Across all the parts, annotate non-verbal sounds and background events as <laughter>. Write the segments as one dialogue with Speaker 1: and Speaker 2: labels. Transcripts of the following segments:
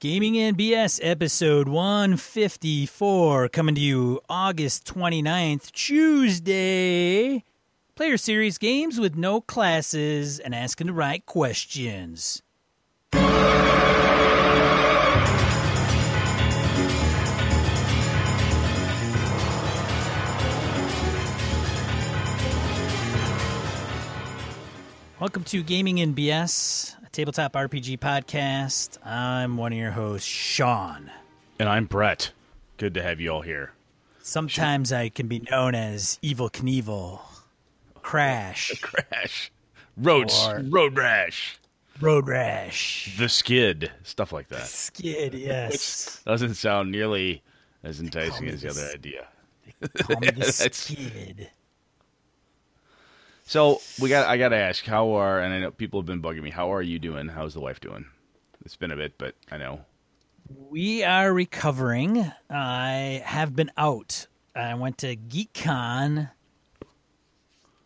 Speaker 1: Gaming and BS episode 154 coming to you August 29th, Tuesday. Player series games with no classes and asking the right questions. Welcome to Gaming and BS, tabletop RPG podcast. I'm one of your hosts, Sean.
Speaker 2: And I'm Brett. Good to have you all here.
Speaker 1: Sometimes I can be known as Evel Knievel, Crash, <laughs>
Speaker 2: Crash, Road, Road Rash,
Speaker 1: Road Rash,
Speaker 2: The Skid, stuff like that.
Speaker 1: Skid, yes.
Speaker 2: Doesn't sound nearly as enticing as the
Speaker 1: the
Speaker 2: other idea.
Speaker 1: Call me the <laughs> Skid.
Speaker 2: So we got. I got to ask, how are? And I know people have been bugging me. How are you doing? How's the wife doing? It's been a bit, but I know.
Speaker 1: We are recovering. I have been out. I went to GeekCon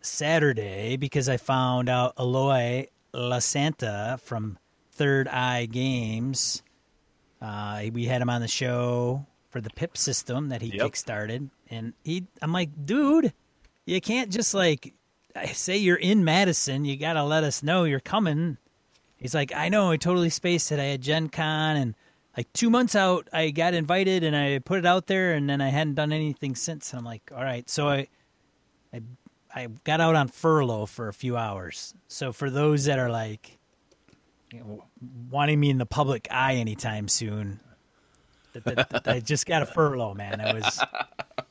Speaker 1: Saturday because I found out Aloy La Santa from Third Eye Games. Uh, we had him on the show for the PIP system that he
Speaker 2: Yep.
Speaker 1: kickstarted, and he. I'm like, dude, you can't just like say you're in Madison. You gotta let us know you're coming. He's like, I know, I totally spaced it. I had Gen Con and like two months out, I got invited and I put it out there, and then I hadn't done anything since. And I'm like, all right, so I, I, I got out on furlough for a few hours. So for those that are like, you know, wanting me in the public eye anytime soon, that, that, that I just got a furlough, man. It was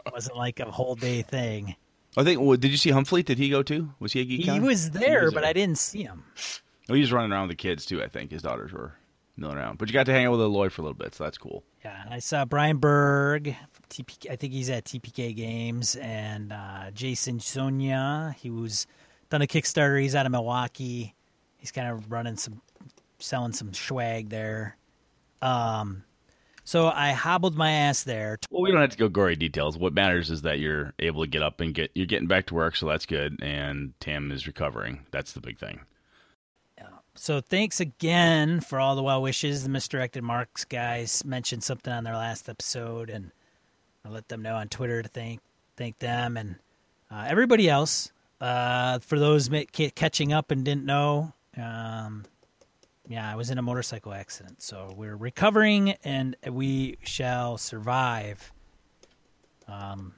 Speaker 1: it wasn't like a whole day thing.
Speaker 2: I think. Well, did you see Humphrey? Did he go too? Was he a geek?
Speaker 1: He was there,
Speaker 2: was
Speaker 1: but
Speaker 2: there.
Speaker 1: I didn't see him.
Speaker 2: Oh, he was running around with the kids too. I think his daughters were milling around. But you got to hang out with Eloy for a little bit, so that's cool.
Speaker 1: Yeah, I saw Brian Berg TPK. I think he's at TPK Games, and uh, Jason Sonia. He was done a Kickstarter. He's out of Milwaukee. He's kind of running some, selling some swag there. Um, so I hobbled my ass there.
Speaker 2: Well, we don't have to go gory details. What matters is that you're able to get up and get you're getting back to work, so that's good. And Tam is recovering. That's the big thing. Yeah.
Speaker 1: So thanks again for all the well wishes. The misdirected marks guys mentioned something on their last episode, and I let them know on Twitter to thank thank them and uh, everybody else. Uh, for those catching up and didn't know, um, yeah, I was in a motorcycle accident, so we're recovering and we shall survive. Um,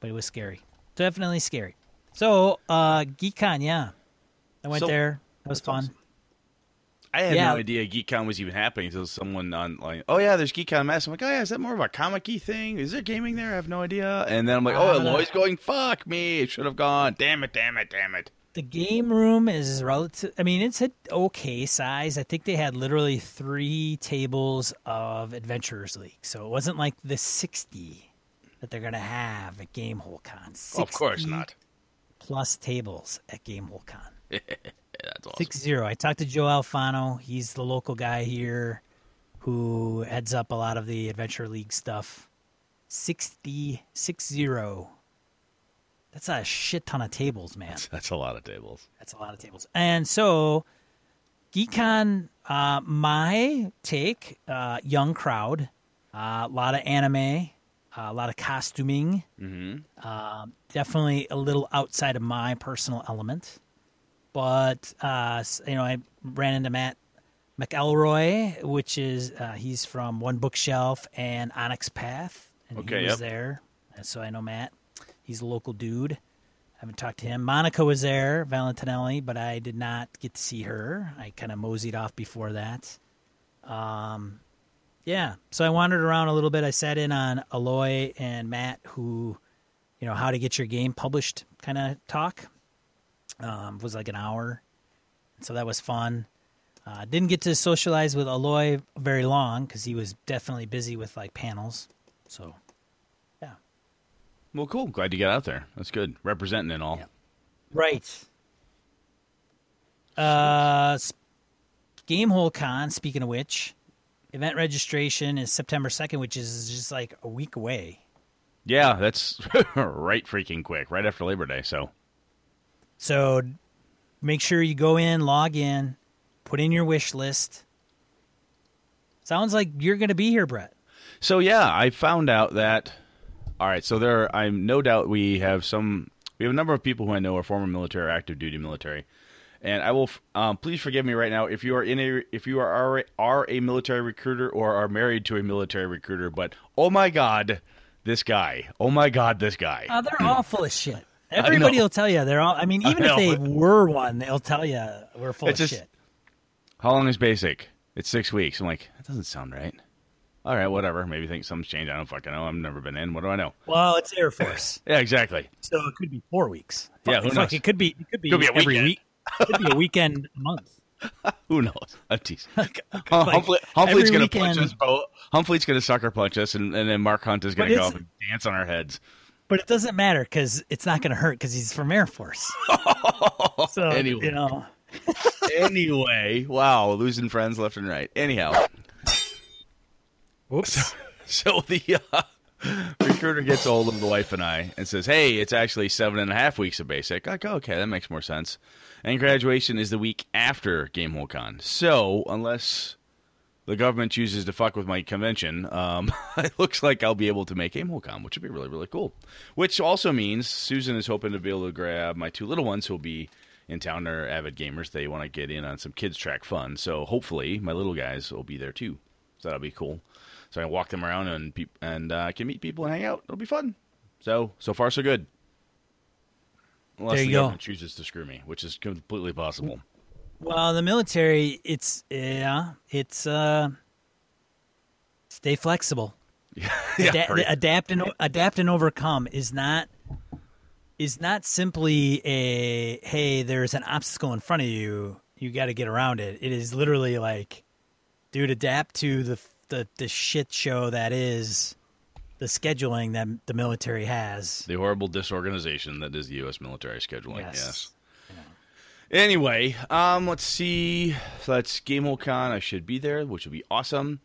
Speaker 1: but it was scary, definitely scary. So, uh, GeekCon, yeah, I went
Speaker 2: So-
Speaker 1: there. That was fun.
Speaker 2: awesome. I had
Speaker 1: Yeah.
Speaker 2: no idea GeekCon was even happening until someone on like, oh yeah, there's GeekCon Mass. I'm like, oh yeah, is that more of a comic-y thing? Is there gaming there? I have no idea. And then I'm like, oh,
Speaker 1: Uh,
Speaker 2: Eloy's going. Fuck me. It Should have gone. Damn it. Damn it. Damn it.
Speaker 1: The game room is relative. I mean, it's an okay size. I think they had literally three tables of Adventurers League, so it wasn't like the sixty that they're gonna have at Gamehole Con. 60
Speaker 2: of course not.
Speaker 1: Plus tables at Gamehole Con. <laughs>
Speaker 2: That's awesome.
Speaker 1: Six zero. I talked to Joe Alfano. He's the local guy here who heads up a lot of the Adventure League stuff. Sixty six zero. That's a shit ton of tables, man.
Speaker 2: That's a lot of tables.
Speaker 1: That's a lot of tables. And so, GeekCon, uh, my take, uh, young crowd, uh, a lot of anime, uh, a lot of costuming,
Speaker 2: Mm-hmm.
Speaker 1: um, definitely a little outside of my personal element. But, uh, you know, I ran into Matt McElroy, which is, uh, he's from One Bookshelf and Onyx Path. And
Speaker 2: Okay,
Speaker 1: he was
Speaker 2: yep.
Speaker 1: there. And so I know Matt. He's a local dude. I haven't talked to him. Monica was there, Valentinelli, but I did not get to see her. I kind of moseyed off before that. Um, yeah, so I wandered around a little bit. I sat in on Eloy and Matt, who, you know, how to get your game published kind of talk. Um, was like an hour, so that was fun. Uh, didn't get to socialize with Eloy very long because he was definitely busy with like panels. So
Speaker 2: Well, cool. Glad you got out there. That's good. Representing and all.
Speaker 1: Yeah. Right. Uh, Gamehole Con. Speaking of which, event registration is September second, which is just like a week away.
Speaker 2: Yeah, that's <laughs> right freaking quick. Right after Labor Day. So
Speaker 1: So make sure you go in, log in, put in your wish list. Sounds like you're going to be here, Brett.
Speaker 2: So yeah, I found out that. All right, so there, I'm no doubt we have some. We have a number of people who I know are former military or active duty military, and I will. Um, please forgive me right now if you are in a if you are are, are a military recruiter or are married to a military recruiter. But oh my god, this guy! Oh my god, this guy!
Speaker 1: Oh, they're all full of shit. <clears throat> Everybody will tell you they're all. I mean, even
Speaker 2: I
Speaker 1: if they were one, they'll tell you we're full
Speaker 2: It's
Speaker 1: of
Speaker 2: just-
Speaker 1: shit.
Speaker 2: How long is basic? It's six weeks. I'm like, that doesn't sound right. All right, whatever. Maybe think something's changed. I don't fucking know. I've never been in. What do I know?
Speaker 1: Well, it's Air Force, <laughs>
Speaker 2: Yeah, exactly.
Speaker 1: so it could be four weeks.
Speaker 2: Yeah, who knows?
Speaker 1: It could be. It could be,
Speaker 2: Could be
Speaker 1: every
Speaker 2: weekend.
Speaker 1: week. It could be a weekend a month. <laughs>
Speaker 2: Who knows? I'm teasing. <laughs>
Speaker 1: Like,
Speaker 2: Humphrey, Humphrey's going to punch us both. Humphrey's going to sucker punch us, and, and then Mark Hunt is going to go up and dance on our heads.
Speaker 1: But it doesn't matter because it's not going to hurt because he's from Air Force. So
Speaker 2: Anyway.
Speaker 1: you know,
Speaker 2: anyway, wow, losing friends left and right. Anyhow,
Speaker 1: whoops. <laughs>
Speaker 2: so the uh, recruiter gets hold of the wife and I and says, "Hey, it's actually seven and a half weeks of basic." I go, "Okay, that makes more sense." And graduation is the week after Game Hole Con. So unless the government chooses to fuck with my convention, um, <laughs> it looks like I'll be able to make Game Hole Con, which would be really really cool. Which also means Susan is hoping to be able to grab my two little ones who'll be in town. They're avid gamers. They want to get in on some kids track fun. So hopefully my little guys will be there too. So that'll be cool. So I can walk them around and peop and uh, I can meet people and hang out. It'll be fun. So so far so good. Unless
Speaker 1: There
Speaker 2: the
Speaker 1: go.
Speaker 2: government chooses to screw me, which is completely possible.
Speaker 1: Well, the military, it's yeah, it's uh, stay flexible. <laughs> Ada- <laughs>
Speaker 2: right.
Speaker 1: adapt and adapt and overcome is not is not simply a hey, there's an obstacle in front of you, you got to get around it. It is literally like, dude, adapt to the the the shit show that is the scheduling that the military has.
Speaker 2: The horrible disorganization that is the U.S. military scheduling.
Speaker 1: Yes.
Speaker 2: Yes. Anyway, um, let's see. So that's GameHoleCon. I should be there, which would be awesome.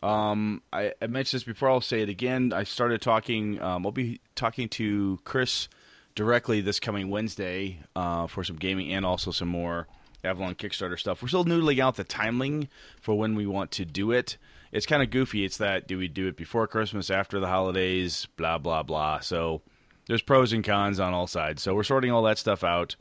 Speaker 2: Um, I, I mentioned this before. I'll say it again. I started talking. Um, I'll be talking to Chris directly this coming Wednesday uh, for some gaming and also some more Avalon Kickstarter stuff. We're still noodling out the timing for when we want to do it. It's kind of goofy. It's that do we do it before Christmas, after the holidays, blah blah blah. So there's pros and cons on all sides. So we're sorting all that stuff out,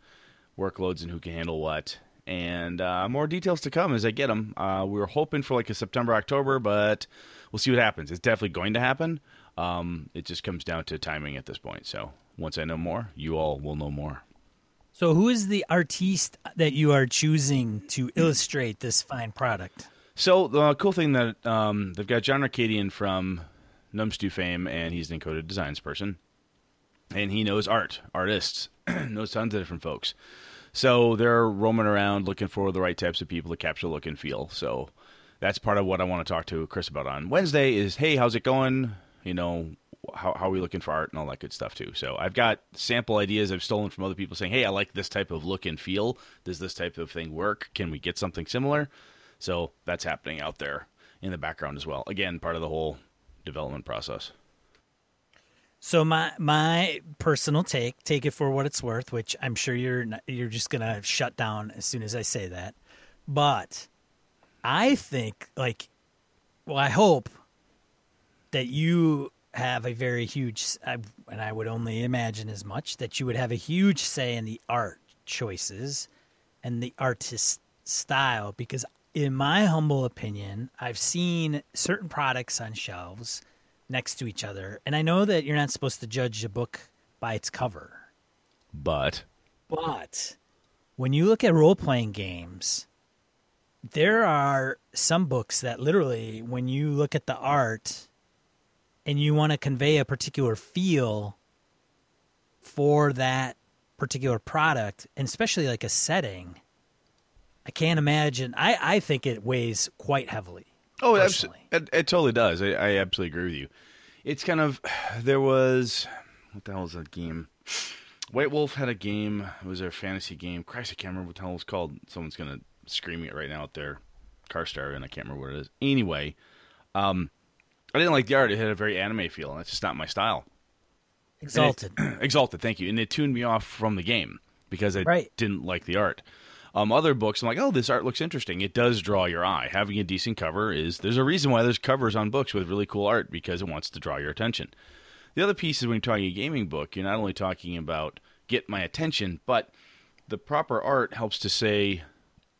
Speaker 2: workloads and who can handle what, and uh, more details to come as I get them. Uh, we were hoping for like a September October, but we'll see what happens. It's definitely going to happen. Um, it just comes down to timing at this point. So once I know more, you all will know more.
Speaker 1: So, who is the artiste that you are choosing to illustrate this fine product?
Speaker 2: So the cool thing that um, they've got John Arcadian from Gnome Stew fame, and he's an encoded designs person, and he knows art, artists, <clears throat> knows tons of different folks. So they're roaming around looking for the right types of people to capture look and feel. So that's part of what I want to talk to Chris about on Wednesday. Is hey, how's it going? You know, how how are we looking for art and all that good stuff too. So I've got sample ideas I've stolen from other people saying, hey, I like this type of look and feel. Does this type of thing work? Can we get something similar? So that's happening out there in the background as well. Again, part of the whole development process.
Speaker 1: So my my personal take, take it for what it's worth, which I'm sure you're you're just gonna shut down as soon as I say that. But I think, like, well, I hope that you have a very huge, and I would only imagine as much that you would have a huge say in the art choices and the artist style, because in my humble opinion, I've seen certain products on shelves next to each other. And I know that you're not supposed to judge a book by its cover.
Speaker 2: But
Speaker 1: But when you look at role playing games, there are some books that literally, when you look at the art and you want to convey a particular feel for that particular product, and especially like a setting, I can't imagine. I, I think it weighs quite heavily.
Speaker 2: Oh, it, abso- it, it totally does. I, I absolutely agree with you. It's kind of <sighs> there was what the hell was that game? White Wolf had a game. It was their fantasy game. Christ, I can't remember what the hell it was called. Someone's gonna scream it right now at their car stereo, and I can't remember what it is. Anyway, um, I didn't like the art. It had a very anime feel, and that's just not my style.
Speaker 1: Exalted. <clears throat>
Speaker 2: Exalted, thank you. And it tuned me off from the game because I
Speaker 1: Right.
Speaker 2: didn't like the art. Um, other books, I'm like, oh, this art looks interesting. It does draw your eye. Having a decent cover is there's a reason why there's covers on books with really cool art because it wants to draw your attention. The other piece is when you're talking a gaming book, you're not only talking about get my attention, but the proper art helps to say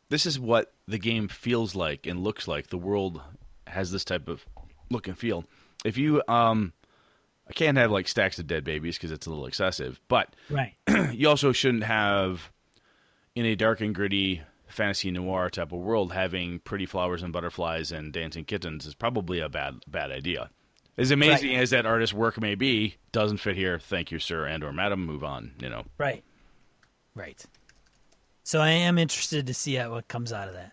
Speaker 2: this is what the game feels like and looks like. The world has this type of look and feel. If you um I can't have like stacks of dead babies because it's a little excessive, but
Speaker 1: Right. <clears throat>
Speaker 2: you also shouldn't have in a dark and gritty fantasy noir type of world having pretty flowers and butterflies and dancing kittens is probably a bad bad idea. As amazing
Speaker 1: Right.
Speaker 2: as that artist's work may be, doesn't fit here. Thank you, sir and or madam. Move on. You know.
Speaker 1: Right. Right. So I am interested to see how, what comes out of that.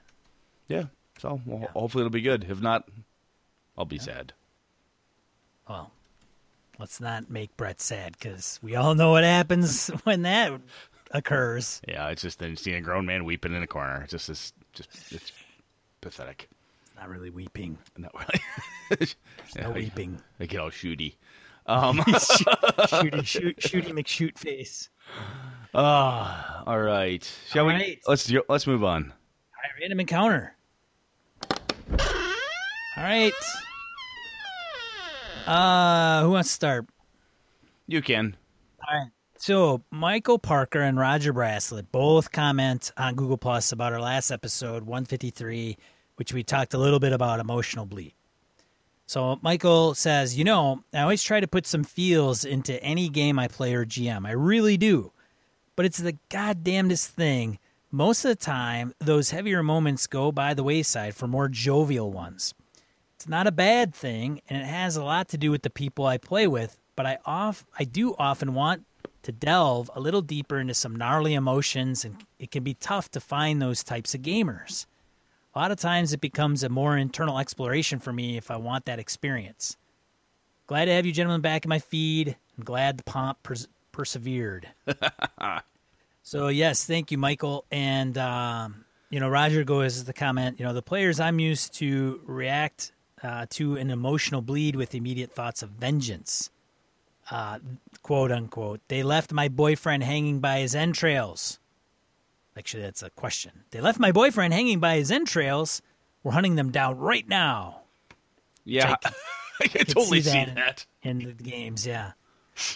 Speaker 2: Yeah. So well, hopefully it'll be good. If not, I'll be sad.
Speaker 1: Well, let's not make Brett sad because we all know what happens <laughs> when that occurs.
Speaker 2: Yeah, it's just then seeing a grown man weeping in a corner. It's just this, just it's pathetic.
Speaker 1: Not really weeping.
Speaker 2: Not really. <laughs> yeah,
Speaker 1: No weeping.
Speaker 2: I get all shooty. <laughs> Um,
Speaker 1: shooty, shoot, shooty McShoot face.
Speaker 2: ah, all right. Shall
Speaker 1: All
Speaker 2: we?
Speaker 1: right.
Speaker 2: Let's let's move on.
Speaker 1: All right, random encounter. All right. Uh, who wants to start?
Speaker 2: You can.
Speaker 1: All right. So Michael Parker and Roger Braslett both comment on Google Plus about our last episode, 153, which we talked a little bit about emotional bleed. So Michael says, you know, I always try to put some feels into any game I play or GM. I really do. But it's the goddamnedest thing. Most of the time, those heavier moments go by the wayside for more jovial ones. It's not a bad thing, and it has a lot to do with the people I play with. But I off I do often want to delve a little deeper into some gnarly emotions, and it can be tough to find those types of gamers. A lot of times, it becomes a more internal exploration for me if I want that experience. Glad to have you gentlemen back in my feed. I'm glad the pomp pers- persevered. <laughs> so yes, thank you, Michael. And um, you know, Roger goes the comment. You know, the players I'm used to react uh, to an emotional bleed with immediate thoughts of vengeance. Uh, quote unquote. They left my boyfriend hanging by his entrails. Actually, that's a question. They left my boyfriend hanging by his entrails. We're hunting them down right now
Speaker 2: Yeah,
Speaker 1: I <laughs>
Speaker 2: I can totally
Speaker 1: see
Speaker 2: see
Speaker 1: that.
Speaker 2: that.
Speaker 1: in the games. Yeah.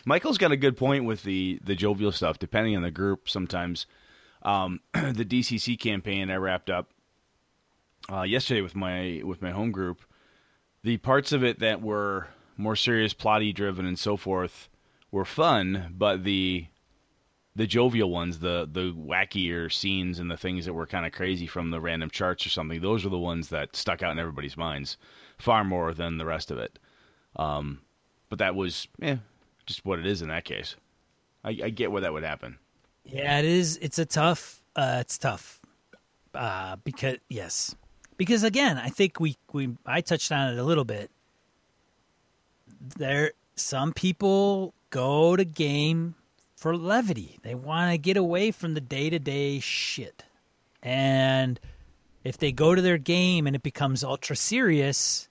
Speaker 2: Michael's got a good point with the the jovial stuff. Depending on the group, sometimes um, <clears throat> the DCC campaign I wrapped up uh, yesterday with my with my home group. The parts of it that were more serious, plotty driven, and so forth were fun, but the the jovial ones, the the wackier scenes and the things that were kind of crazy from the random charts or something, those were the ones that stuck out in everybody's minds far more than the rest of it. Um, but that was, yeah, just what it is in that case. I, I get where that would happen.
Speaker 1: Yeah, it is. It's a tough. Uh, it's tough. Uh, because yes, because again, I think we we I touched on it a little bit. There, some people go to game for levity. They want to get away from the day to day shit, and if they go to their game and it becomes ultra serious,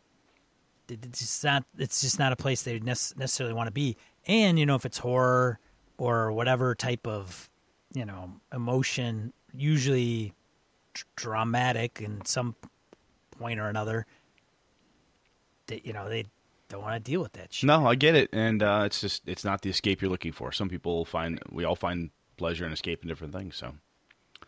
Speaker 1: it's just not. It's just not a place they necessarily want to be. And you know, if it's horror or whatever type of you know emotion usually dr- dramatic in some point or another you know they don't want to deal with that shit
Speaker 2: No, I get it, and uh, it's just it's not the escape you're looking for. Some people find we all find pleasure and escape in different things. So,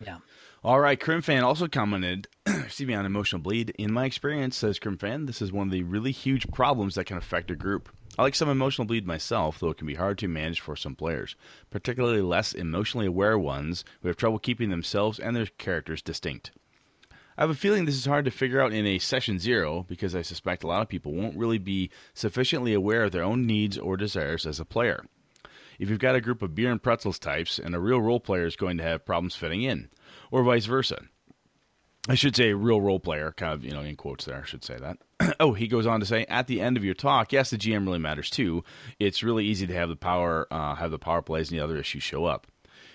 Speaker 1: yeah
Speaker 2: all right, Crim fan also commented, <clears throat> excuse me, on emotional bleed. In my experience, says Crim fan, this is one of the really huge problems that can affect a group. I like some emotional bleed myself, though it can be hard to manage for some players, particularly less emotionally aware ones who have trouble keeping themselves and their characters distinct. I have a feeling this is hard to figure out in a session zero because I suspect a lot of people won't really be sufficiently aware of their own needs or desires as a player. If you've got a group of beer and pretzels types, and a real role player is going to have problems fitting in, or vice versa. I should say real role player, kind of, you know, in quotes there, I should say that. <clears throat> oh, he goes on to say, at the end of your talk, yes, the GM really matters too. It's really easy to have the power, uh, have the power plays and the other issues show up.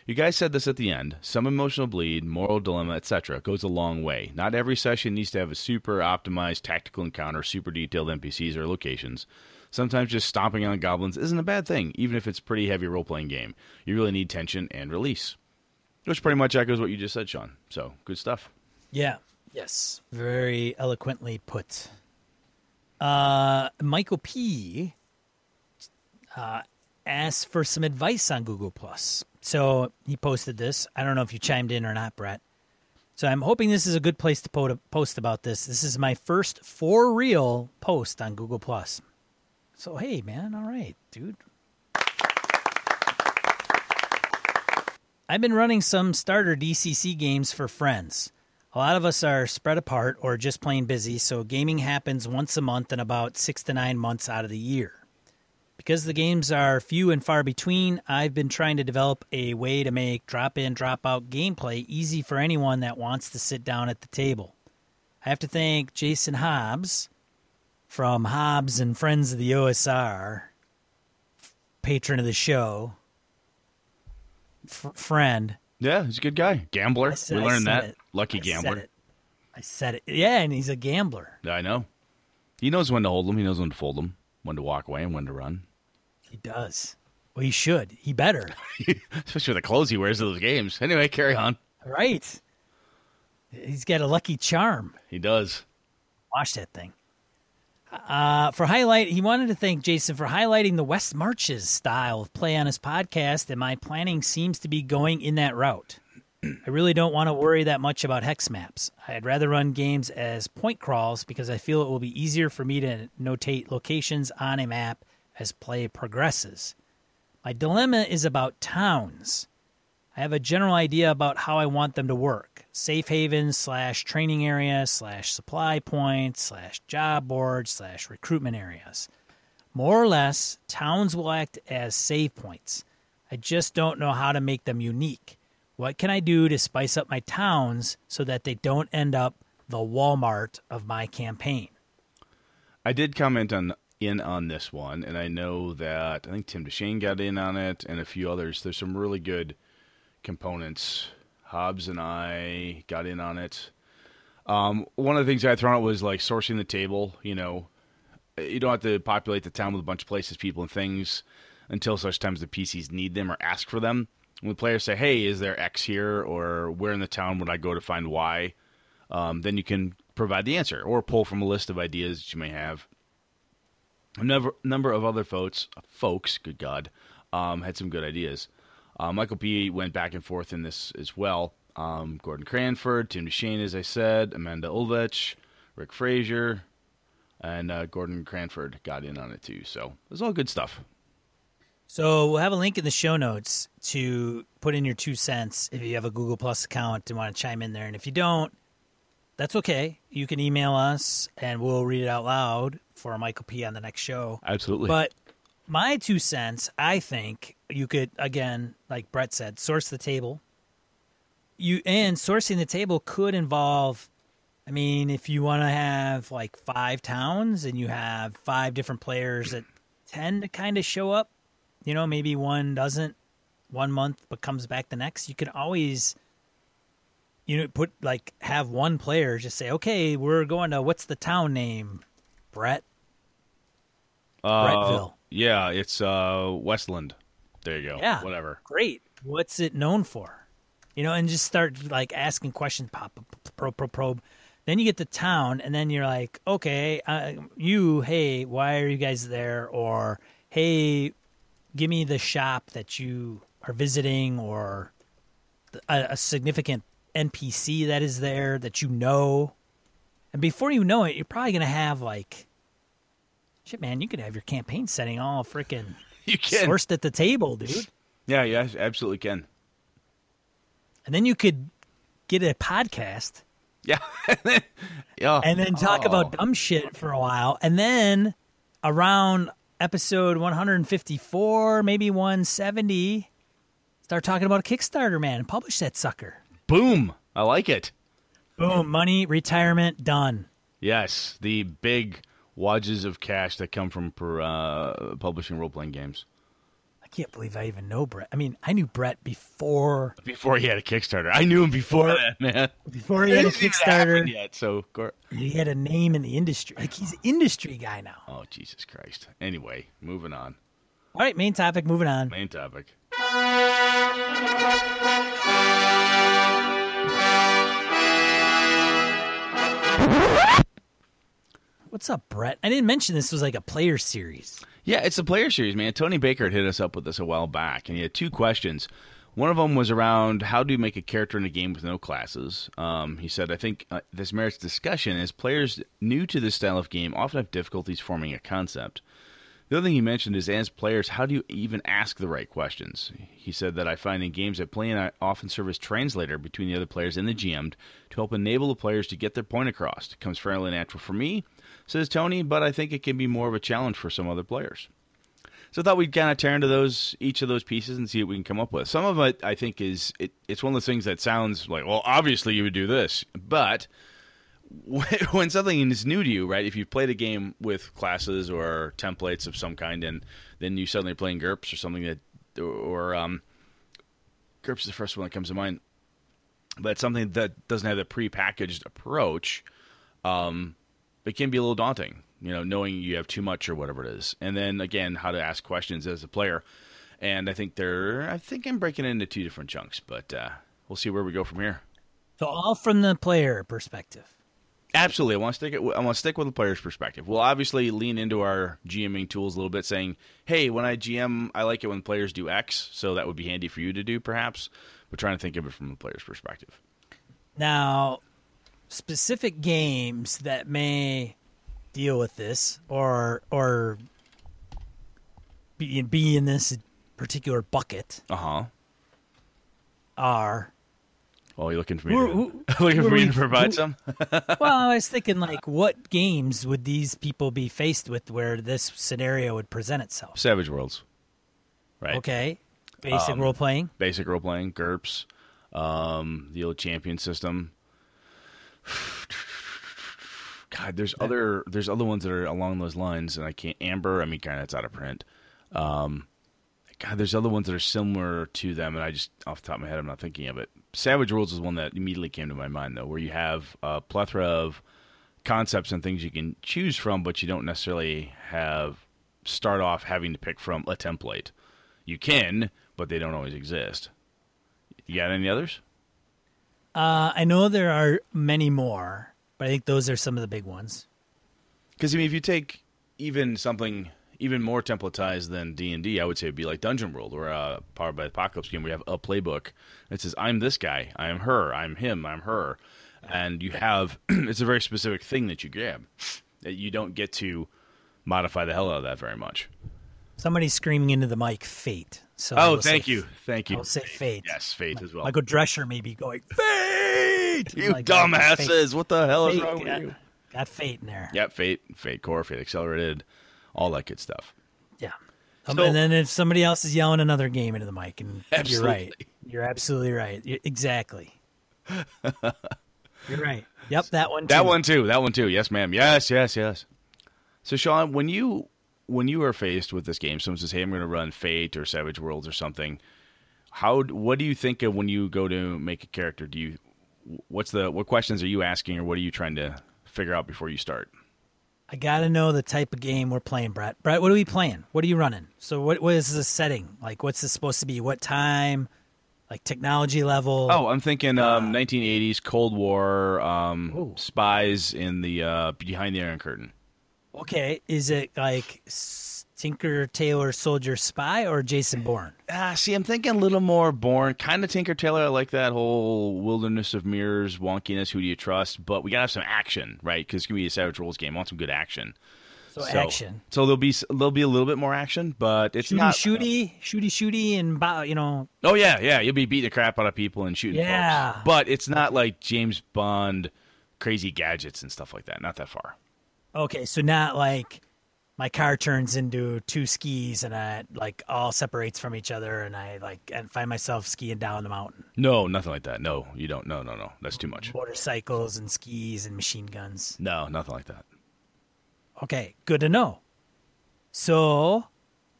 Speaker 2: You guys said this at the end. Some emotional bleed, moral dilemma, etc. goes a long way. Not every session needs to have a super optimized tactical encounter, super detailed NPCs or locations. Sometimes just stomping on goblins isn't a bad thing, even if it's a pretty heavy role playing game. You really need tension and release. Which pretty much echoes what you just said, Sean. So good stuff.
Speaker 1: Yeah. Yes. Very eloquently put. Uh, Michael P. Uh, asked for some advice on Google Plus. So he posted this. I don't know if you chimed in or not, Brett. So I'm hoping this is a good place to post about this. This is my first for real post on Google Plus. So hey, man, all right, dude. I've been running some starter DCC games for friends. A lot of us are spread apart or just plain busy, so gaming happens once a month and about six to nine months out of the year. Because the games are few and far between, I've been trying to develop a way to make drop in, drop out gameplay easy for anyone that wants to sit down at the table. I have to thank Jason Hobbs from Hobbs and Friends of the OSR, patron of the show, f- friend
Speaker 2: yeah, he's a good guy. Gambler. Said, we learned that. It. Lucky
Speaker 1: I
Speaker 2: gambler.
Speaker 1: Said I said it. Yeah, and he's a gambler.
Speaker 2: I know. He knows when to hold them. He knows when to fold them. When to walk away and when to run.
Speaker 1: He does. Well, he should. He better. <laughs>
Speaker 2: Especially with the clothes he wears to those games. Anyway, carry on.
Speaker 1: Right. He's got a lucky charm.
Speaker 2: He does.
Speaker 1: Watch that thing. Uh, for highlight, he wanted to thank Jason for highlighting the West Marches style of play on his podcast, and my planning seems to be going in that route. I really don't want to worry that much about hex maps. I'd rather run games as point crawls because I feel it will be easier for me to notate locations on a map as play progresses. My dilemma is about towns. I have a general idea about how I want them to work. Safe havens slash training area slash supply points slash job boards slash recruitment areas. More or less, towns will act as save points. I just don't know how to make them unique. What can I do to spice up my towns so that they don't end up the Walmart of my campaign?
Speaker 2: I did comment on in on this one, and I know that I think Tim Deshane got in on it and a few others. There's some really good components. Hobbs and I got in on it. Um, one of the things I thrown out was like sourcing the table. You know, you don't have to populate the town with a bunch of places, people, and things until such times the PCs need them or ask for them. When the players say, "Hey, is there X here?" or "Where in the town would I go to find Y?" Um, then you can provide the answer or pull from a list of ideas that you may have. A number, number of other folks, folks, good God, um, had some good ideas. Uh, Michael P. went back and forth in this as well. Um, Gordon Cranford, Tim Deshane, as I said, Amanda Ulvich, Rick Frazier, and uh, Gordon Cranford got in on it too. So it was all good stuff.
Speaker 1: So we'll have a link in the show notes to put in your two cents if you have a Google Plus account and want to chime in there. And if you don't, that's okay. You can email us and we'll read it out loud for Michael P on the next show.
Speaker 2: Absolutely.
Speaker 1: But my two cents, I think you could again, like Brett said, source the table. You and sourcing the table could involve I mean, if you want to have like five towns and you have five different players that tend to kind of show up, you know, maybe one doesn't one month but comes back the next, you can always you know put like have one player just say, "Okay, we're going to what's the town name?" Brett.
Speaker 2: Uh, Brettville. Yeah, it's uh, Westland. There you go.
Speaker 1: Yeah,
Speaker 2: whatever.
Speaker 1: Great. What's it known for? You know, and just start like asking questions. Pop, probe, probe, probe. Then you get to town, and then you're like, okay, uh, you, hey, why are you guys there? Or hey, give me the shop that you are visiting, or a, a significant NPC that is there that you know. And before you know it, you're probably going to have like Shit, man, you could have your campaign setting all freaking <laughs>
Speaker 2: you can
Speaker 1: sourced at the table, dude.
Speaker 2: Yeah, yeah, absolutely can.
Speaker 1: And then you could get a podcast.
Speaker 2: Yeah. <laughs> yeah.
Speaker 1: And then talk oh. about dumb shit for a while. And then around episode 154, maybe 170, start talking about a Kickstarter, man, and publish that sucker.
Speaker 2: Boom. I like it.
Speaker 1: Boom. Money, retirement, done.
Speaker 2: Yes. The big wads of cash that come from per, uh, publishing role playing games.
Speaker 1: I can't believe I even know Brett. I mean, I knew Brett before
Speaker 2: before he had a Kickstarter. I knew him before, before that, man.
Speaker 1: Before he had a Kickstarter
Speaker 2: yet. So
Speaker 1: he had a name in the industry. Like he's an industry guy now.
Speaker 2: Oh Jesus Christ! Anyway, moving on.
Speaker 1: All right, main topic. Moving on.
Speaker 2: Main topic.
Speaker 1: What's up, Brett? I didn't mention this was like a player series.
Speaker 2: Yeah, it's a player series, man. Tony Baker had hit us up with this a while back, and he had two questions. One of them was around how do you make a character in a game with no classes. Um, he said, I think uh, this merits discussion as players new to this style of game often have difficulties forming a concept. The other thing he mentioned is, as players, how do you even ask the right questions? He said that I find in games I play, and I often serve as translator between the other players and the GM to help enable the players to get their point across. It comes fairly natural for me, says Tony, but I think it can be more of a challenge for some other players. So I thought we'd kind of tear into those each of those pieces and see what we can come up with. Some of it, I think, is it, it's one of those things that sounds like, well, obviously you would do this, but <laughs> when something is new to you, right? If you've played a game with classes or templates of some kind, and then you suddenly playing GURPS or something that, or um, GURPS is the first one that comes to mind, but something that doesn't have the pre-packaged approach, um, it can be a little daunting. You know, knowing you have too much or whatever it is, and then again, how to ask questions as a player. And I think they're, I think I'm breaking it into two different chunks, but uh, we'll see where we go from here.
Speaker 1: So all from the player perspective.
Speaker 2: Absolutely, I want to stick it. I want to stick with the player's perspective. We'll obviously lean into our GMing tools a little bit, saying, "Hey, when I GM, I like it when players do X, so that would be handy for you to do, perhaps." We're trying to think of it from the player's perspective.
Speaker 1: Now, specific games that may deal with this, or or be, be in this particular bucket,
Speaker 2: uh huh,
Speaker 1: are
Speaker 2: well, you're looking for me? Who, to, <laughs> looking for me to provide who, some? <laughs>
Speaker 1: well, I was thinking, like, what games would these people be faced with where this scenario would present itself?
Speaker 2: Savage Worlds, right?
Speaker 1: Okay, basic um, role playing.
Speaker 2: Basic role playing, GURPS, um, the old champion system. God, there's other there's other ones that are along those lines, and I can't. Amber, I mean, kind of it's out of print. Um, God, there's other ones that are similar to them, and I just off the top of my head, I'm not thinking of it. Savage Worlds is one that immediately came to my mind, though, where you have a plethora of concepts and things you can choose from, but you don't necessarily have start off having to pick from a template. You can, but they don't always exist. You got any others?
Speaker 1: Uh, I know there are many more, but I think those are some of the big ones.
Speaker 2: Because I mean, if you take even something even more templatized than D and I would say it'd be like Dungeon World or a uh, Powered by Apocalypse game. We have a playbook that says, "I'm this guy, I am her, I'm him, I'm her," and you have <clears throat> it's a very specific thing that you grab that you don't get to modify the hell out of that very much.
Speaker 1: Somebody's screaming into the mic, "Fate."
Speaker 2: So oh, thank you, thank you.
Speaker 1: I'll say Fate.
Speaker 2: Yes, Fate as well.
Speaker 1: Michael Drescher may be going Fate.
Speaker 2: You like, oh, dumbasses! What the hell fate, is wrong
Speaker 1: got,
Speaker 2: with you?
Speaker 1: Got Fate in there.
Speaker 2: Yep, Fate, Fate Core, Fate Accelerated all that good stuff.
Speaker 1: Yeah. Um, and then if somebody else is yelling another game into the mic, and absolutely. you're right, you're absolutely right, you're, exactly. <laughs> you're right. Yep, that one. Too.
Speaker 2: That one too. That one too. Yes, ma'am. Yes, yes, yes. So, Sean, when you when you are faced with this game, someone says, "Hey, I'm going to run Fate or Savage Worlds or something." How? What do you think of when you go to make a character? Do you? What's the? What questions are you asking, or what are you trying to figure out before you start?
Speaker 1: I got to know the type of game we're playing, Brett. Brett, what are we playing? What are you running? So, what what is the setting? Like, what's this supposed to be? What time? Like technology level?
Speaker 2: Oh, I'm thinking um, 1980s Cold War um, spies in the uh, behind the Iron Curtain.
Speaker 1: Okay, is it like Tinker Tailor Soldier Spy or Jason Bourne?
Speaker 2: Ah, see, I'm thinking a little more Bourne, kind of Tinker Tailor. I like that whole wilderness of mirrors, wonkiness. Who do you trust? But we gotta have some action, right? Because it's gonna be a Savage Worlds game. I want some good action.
Speaker 1: So, so, action.
Speaker 2: So there'll be there'll be a little bit more action, but it's
Speaker 1: shooty,
Speaker 2: not
Speaker 1: shooty, shooty, shooty, and you know.
Speaker 2: Oh yeah, yeah. You'll be beating the crap out of people and shooting.
Speaker 1: Yeah.
Speaker 2: Folks. But it's not like James Bond, crazy gadgets and stuff like that. Not that far.
Speaker 1: Okay, so not like my car turns into two skis and I like all separates from each other and I like and find myself skiing down the mountain.
Speaker 2: No, nothing like that. No, you don't. No, no, no. That's too much.
Speaker 1: Motorcycles and skis and machine guns.
Speaker 2: No, nothing like that.
Speaker 1: Okay, good to know. So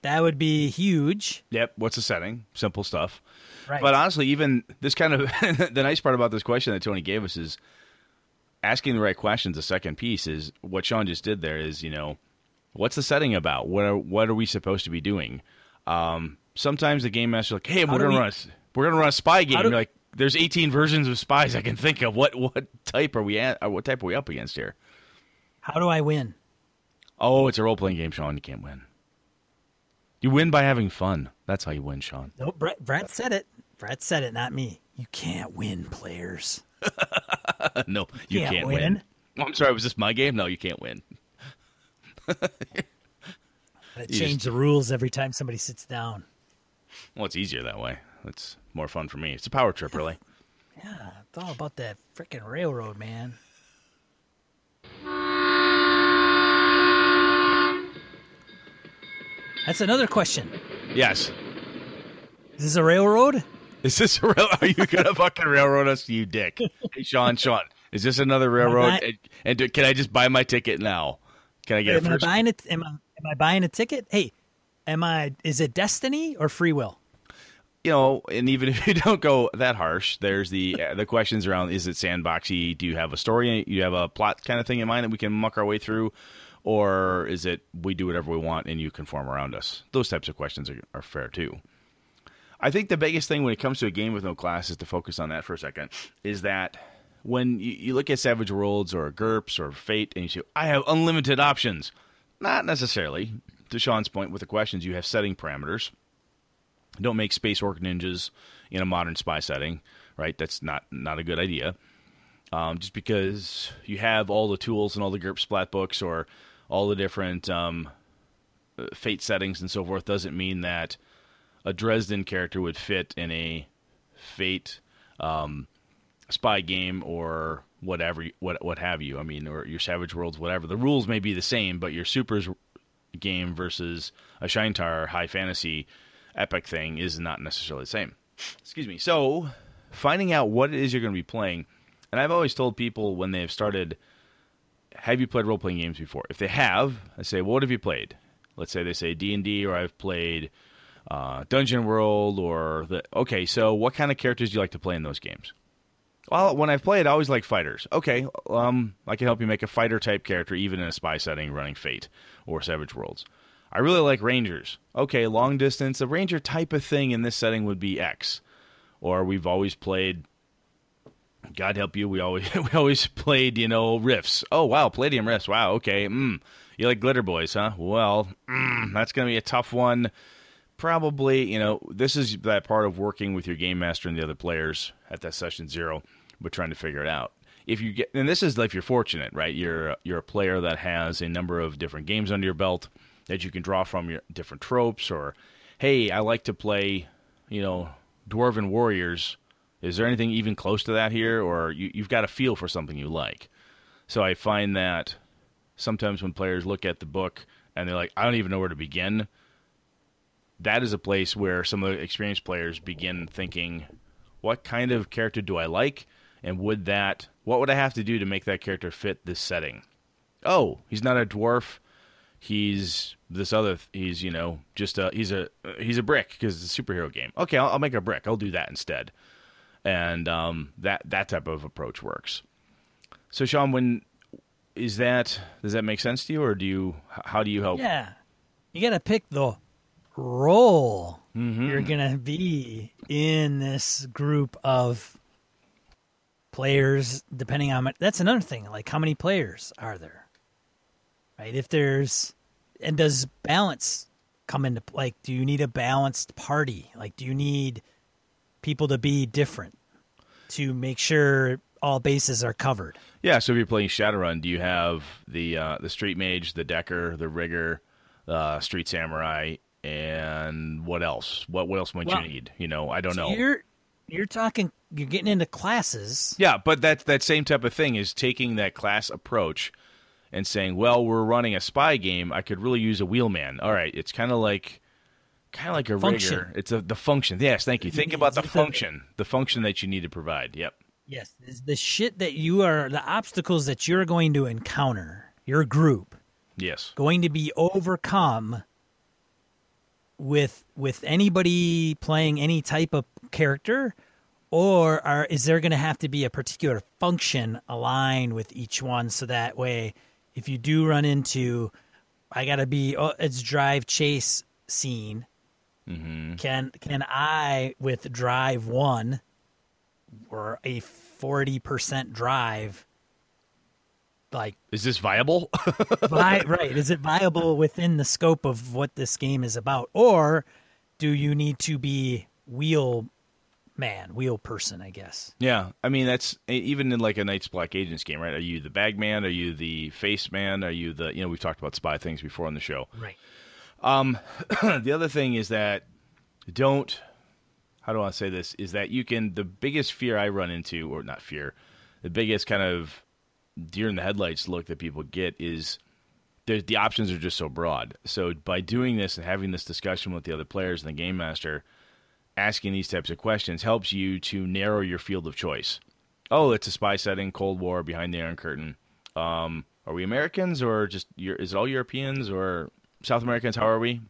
Speaker 1: that would be huge.
Speaker 2: Yep. What's the setting? Simple stuff.
Speaker 1: Right.
Speaker 2: But honestly, even this kind of <laughs> the nice part about this question that Tony gave us is asking the right questions. The second piece is what Sean just did there is, you know, What's the setting about? What are what are we supposed to be doing? Um, sometimes the game master's like, "Hey, we're gonna we, run a, we're gonna run a spy game."
Speaker 1: Do,
Speaker 2: You're like, there's 18 versions of spies I can think of. What what type are we at? What type are we up against here?
Speaker 1: How do I win?
Speaker 2: Oh, it's a role playing game, Sean. You can't win. You win by having fun. That's how you win, Sean.
Speaker 1: No, Brett, Brett said it. Brett said it, not me. You can't win, players. <laughs>
Speaker 2: no, you
Speaker 1: Can't
Speaker 2: can't,
Speaker 1: win.
Speaker 2: win. I'm sorry. Was this my game? No, you can't win.
Speaker 1: Gotta change the rules every time somebody sits down.
Speaker 2: Well, it's easier that way. It's more fun for me. It's a power trip, really. <laughs>
Speaker 1: Yeah, it's all about that freaking railroad, man. That's another question.
Speaker 2: yes.
Speaker 1: Is this a railroad?
Speaker 2: Is this a rail? <laughs> Are you gonna fucking railroad us, you dick? Hey, Sean, Sean, is this another railroad?
Speaker 1: not-
Speaker 2: And, and do- can I just buy my ticket now? Can I get
Speaker 1: Am I buying it? Am I am I buying a ticket? Hey, am I? Is it destiny or free will?
Speaker 2: you know, and even <laughs> if you don't go that harsh, there's the uh, the questions around: Is it sandboxy? Do you have a story? You have a plot kind of thing in mind that we can muck our way through, or is it we do whatever we want and you conform around us? Those types of questions are, are fair too. I think the biggest thing when it comes to a game with no class is to focus on that for a second. Is that when you, you look at Savage Worlds or GURPS or Fate and you say, I have unlimited options. Not necessarily. To Sean's point with the questions, you have setting parameters. Don't make space orc ninjas in a modern spy setting, right? That's not not a good idea. Um, just because you have all the tools and all the GURP splat books or all the different um, uh, fate settings and so forth doesn't mean that a Dresden character would fit in a fate um, spy game or whatever, what what have you. I mean, or your Savage Worlds, whatever. The rules may be the same, but your supers game versus a Shaintar high fantasy epic thing is not necessarily the same. Excuse me. So, finding out what it is you're going to be playing, and I've always told people when they've started, have you played role playing games before? If they have, I say, well, what have you played? Let's say they say D and D, or I've played uh, Dungeon World, or the okay. So, what kind of characters do you like to play in those games? Well, when I've played, I always like fighters. Okay, um, I can help you make a fighter type character, even in a spy setting, running Fate or Savage Worlds. I really like Rangers. Okay, long distance, a Ranger type of thing in this setting would be X. Or we've always played. God help you, we always <laughs> we always played, you know, Rifts. Oh wow, Palladium Rifts. Wow, okay. Mm. You like Glitter Boys, huh? Well, mm, that's gonna be a tough one. Probably, you know, this is that part of working with your game master and the other players at that session zero, but trying to figure it out. If you get, and this is if you're fortunate, right? You're you're a player that has a number of different games under your belt that you can draw from your different tropes, or hey, I like to play, you know, dwarven warriors. Is there anything even close to that here, or you, you've got a feel for something you like? So I find that sometimes when players look at the book and they're like, I don't even know where to begin. That is a place where some of the experienced players begin thinking, what kind of character do I like? And would that, what would I have to do to make that character fit this setting? Oh, he's not a dwarf. He's this other, he's, you know, just a, he's a, he's a brick because it's a superhero game. Okay, I'll, I'll make a brick. I'll do that instead. And um, that, that type of approach works. So, Sean, when is that? Does that make sense to you, or do you? How do you help?
Speaker 1: Yeah, you got to pick the role
Speaker 2: Mm-hmm.
Speaker 1: you're gonna be in this group of players. Depending on that's another thing. Like, how many players are there? Right. If there's and does balance come into like? Do you need a balanced party? Like, do you need people to be different to make sure all bases are covered?
Speaker 2: Yeah. So, if you're playing Shadowrun, do you have the uh, the Street Mage, the Decker, the Rigger, uh, Street Samurai, and what else? What what else might
Speaker 1: Well,
Speaker 2: you need? You know, I don't
Speaker 1: So
Speaker 2: know.
Speaker 1: You're you're talking. You're getting into classes.
Speaker 2: Yeah, but that that same type of thing is taking that class approach and saying, "Well, we're running a spy game. I could really use a wheelman." All right, it's kind of like kind of like a
Speaker 1: Function.
Speaker 2: rigger. It's a the function. Yes, thank you. Think about the function, the function that you need to provide. Yep.
Speaker 1: Yes, is the shit that you are, the obstacles that you're going to encounter, your group
Speaker 2: Yes.
Speaker 1: going to be overcome with with anybody playing any type of character, or are is there going to have to be a particular function aligned with each one, so that way, if you do run into, I got to be, oh, it's drive chase scene. mm-hmm. Can can I with drive one? or a forty percent drive, like
Speaker 2: Is this viable? <laughs>
Speaker 1: vi- right? Is it viable within the scope of what this game is about, or do you need to be wheel man, wheel person? I guess.
Speaker 2: yeah, I mean that's even in like a Night's Black Agents game, right? Are you the bag man? Are you the face man? Are you the you know we've talked about spy things before on the show.
Speaker 1: Right.
Speaker 2: Um, <clears throat> the other thing is that don't how do I say this is that you can the biggest fear I run into or not fear the biggest kind of deer in the headlights look that people get is there's the options are just so broad. So by doing this and having this discussion with the other players and the game master, asking these types of questions helps you to narrow your field of choice. Oh, it's a spy setting, Cold War, behind the Iron Curtain. Um, are we Americans or just is it all Europeans or South Americans? How are we?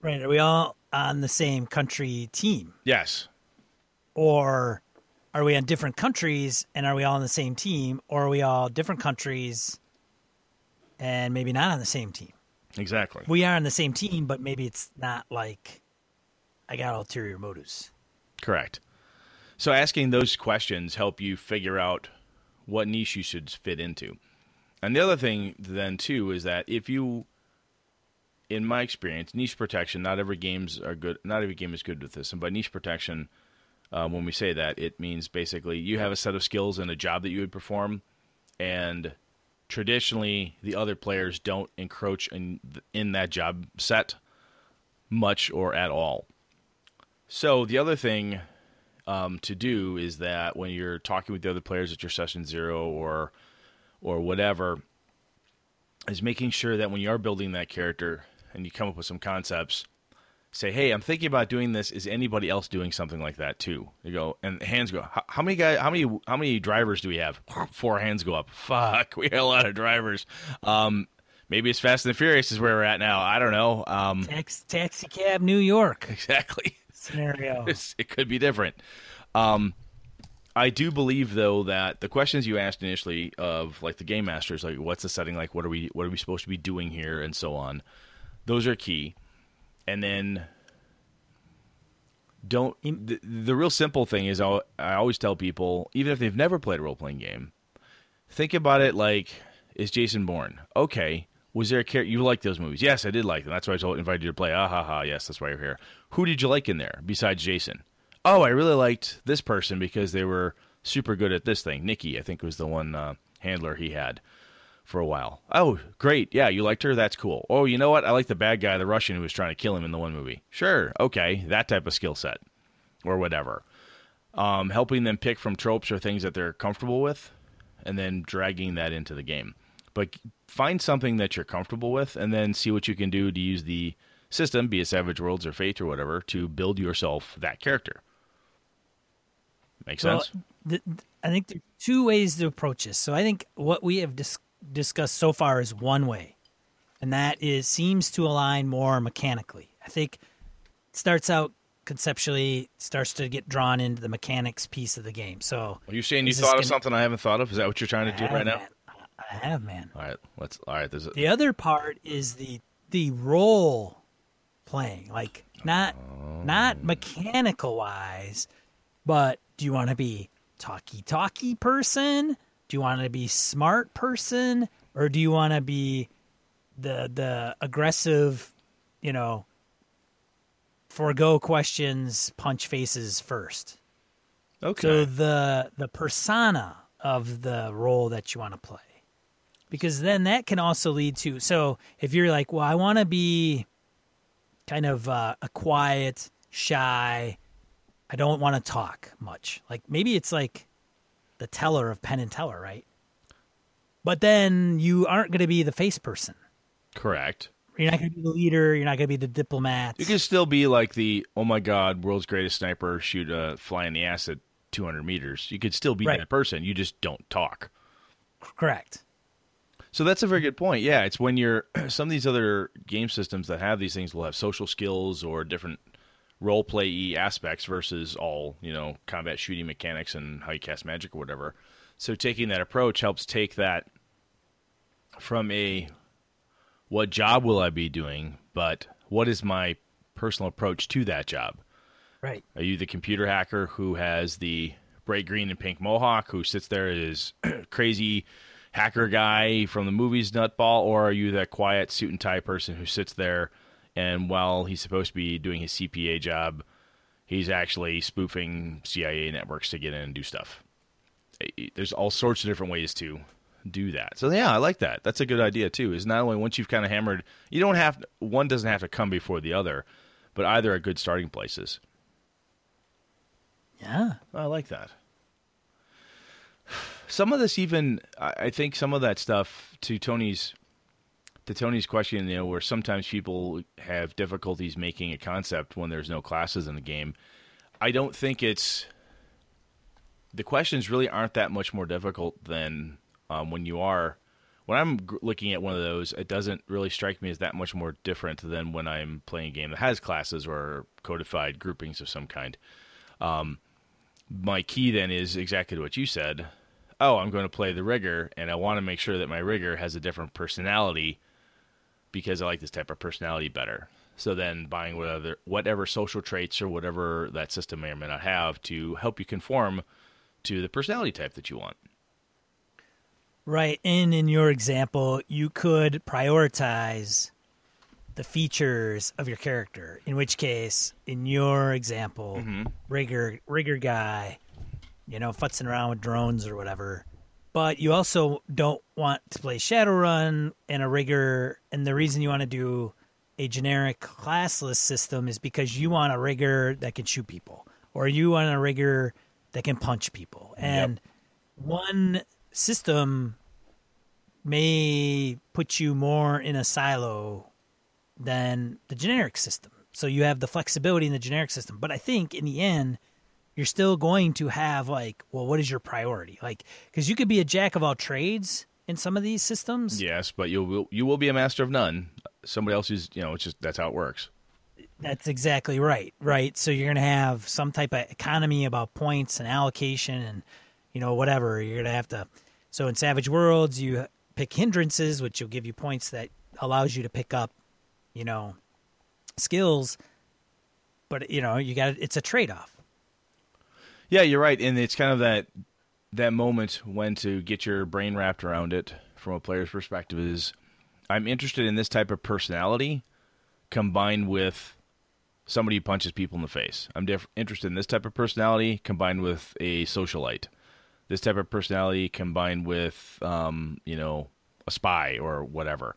Speaker 1: Right. Are we all on the same country team?
Speaker 2: Yes.
Speaker 1: Or are we on different countries and are we all on the same team? Or are we all different countries and maybe not on the same team?
Speaker 2: Exactly.
Speaker 1: We are on the same team, but maybe it's not like I got ulterior motives.
Speaker 2: Correct. So asking those questions help you figure out what niche you should fit into. And the other thing then too is that if you in my experience, niche protection, not every games are good not every game is good with this. And by niche protection, um, when we say that, it means basically you have a set of skills and a job that you would perform, and traditionally the other players don't encroach in in that job set much or at all. So the other thing um, to do is that when you're talking with the other players at your session zero or or whatever, is making sure that when you are building that character and you come up with some concepts, say, "Hey, I'm thinking about doing this. Is anybody else doing something like that too?" You go, and hands go. How, many guys? How many? How many drivers do we have? <laughs> Four hands go up. <laughs> Fuck, we got a lot of drivers. Um, maybe it's Fast and the Furious is where we're at now. I don't know. Um,
Speaker 1: Tax, taxi cab New York <laughs>
Speaker 2: exactly.
Speaker 1: scenario.
Speaker 2: It's- it could be different. Um, I do believe though that the questions you asked initially of like the game masters, like what's the setting like, what are we what are we supposed to be doing here, and so on, those are key. And then don't the, the real simple thing is I'll, I always tell people even if they've never played a role playing game, think about it like is Jason Bourne okay? Was there a character you like those movies? Yes, I did like them. That's why I told, invited you to play. Ah ha ha. Yes, that's why you're here. Who did you like in there besides Jason? Oh, I really liked this person because they were super good at this thing. Nikki, I think was the one uh, handler he had for a while. Oh, great. Yeah, you liked her? That's cool. Oh, you know what? I like the bad guy, the Russian who was trying to kill him in the one movie. Sure. Okay. That type of skill set or whatever. Um, helping them pick from tropes or things that they're comfortable with and then dragging that into the game. But find something that you're comfortable with and then see what you can do to use the system, be it Savage Worlds or Fate or whatever, to build yourself that character. Make sense?
Speaker 1: Well, th- th- I think there's two ways to approach this. So I think what we have dis- discussed so far is one way, and that is seems to align more mechanically. I think it starts out conceptually, starts to get drawn into the mechanics piece of the game. So
Speaker 2: Are you saying you thought of
Speaker 1: gonna-
Speaker 2: something I haven't thought of? Is that what you're trying to do
Speaker 1: I
Speaker 2: right
Speaker 1: have,
Speaker 2: now?
Speaker 1: I have, man.
Speaker 2: All right, let's. All right, there's a,
Speaker 1: The other part is the the role playing, like not oh. not mechanical wise, but do you want to be talky talky person? Do you want to be smart person, or do you want to be the the aggressive, you know, forego questions, punch faces first?
Speaker 2: okay.
Speaker 1: So the the persona of the role that you want to play. Because then that can also lead to so if you're like, well, I want to be kind of uh, a quiet, shy, I don't want to talk much. Like maybe it's like the teller of Penn and Teller, right? But then you aren't going to be the face person.
Speaker 2: Correct.
Speaker 1: You're not going to be the leader. You're not going to be the diplomat.
Speaker 2: You can still be like the oh my god, world's greatest sniper, shoot a fly in the ass at 200 meters. You could still be
Speaker 1: Right.
Speaker 2: that person. You just don't talk.
Speaker 1: Correct.
Speaker 2: So that's a very good point. Yeah, it's when you're <clears throat> some of these other game systems that have these things will have social skills or different role play e aspects versus all you know combat shooting mechanics and how you cast magic or whatever. So taking that approach helps take that from a what job will I be doing, but what is my personal approach to that job?
Speaker 1: Right.
Speaker 2: Are you the computer hacker who has the bright green and pink mohawk who sits there as <clears throat> crazy hacker guy from the movies nutball, or are you that quiet suit and tie person who sits there and while he's supposed to be doing his CPA job, he's actually spoofing CIA networks to get in and do stuff. There's all sorts of different ways to do that. So yeah, I like that. That's a good idea too. Is not only once you've kind of hammered, you don't have one doesn't have to come before the other, but either are good starting places.
Speaker 1: Yeah,
Speaker 2: I like that. <sighs> Some of this, even I think, some of that stuff to Tony's to Tony's question, you know, where sometimes people have difficulties making a concept when there's no classes in the game. I don't think it's the questions really aren't that much more difficult than um, when you are when I'm looking at one of those. It doesn't really strike me as that much more different than when I'm playing a game that has classes or codified groupings of some kind. Um, my key then is exactly what you said. Oh, I'm going to play the rigger, and I want to make sure that my rigger has a different personality because I like this type of personality better. So then buying whatever whatever social traits or whatever that system may or may not have to help you conform to the personality type that you want.
Speaker 1: Right. And in your example, you could prioritize the features of your character. In which case, in your example, mm-hmm. rigger rigger guy, you know, futzing around with drones or whatever. But you also don't want to play Shadowrun and a rigger. And the reason you want to do a generic classless system is because you want a rigger that can shoot people, or you want a rigger that can punch people. And yep. one system may put you more in a silo than the generic system. So you have the flexibility in the generic system. But I think in the end, you're still going to have like, well, what is your priority? Like, because you could be a jack of all trades in some of these systems.
Speaker 2: Yes, but you will you will be a master of none. Somebody else is, you know, it's just that's how it works.
Speaker 1: That's exactly right. Right. So you're going to have some type of economy about points and allocation and you know whatever. You're going to have to. So in Savage Worlds, you pick hindrances, which will give you points that allows you to pick up, you know, skills. But you know, you got it's a trade off.
Speaker 2: Yeah, you're right, and it's kind of that that moment when to get your brain wrapped around it from a player's perspective is I'm interested in this type of personality combined with somebody who punches people in the face. I'm diff- interested in this type of personality combined with a socialite. This type of personality combined with, um, you know, a spy or whatever.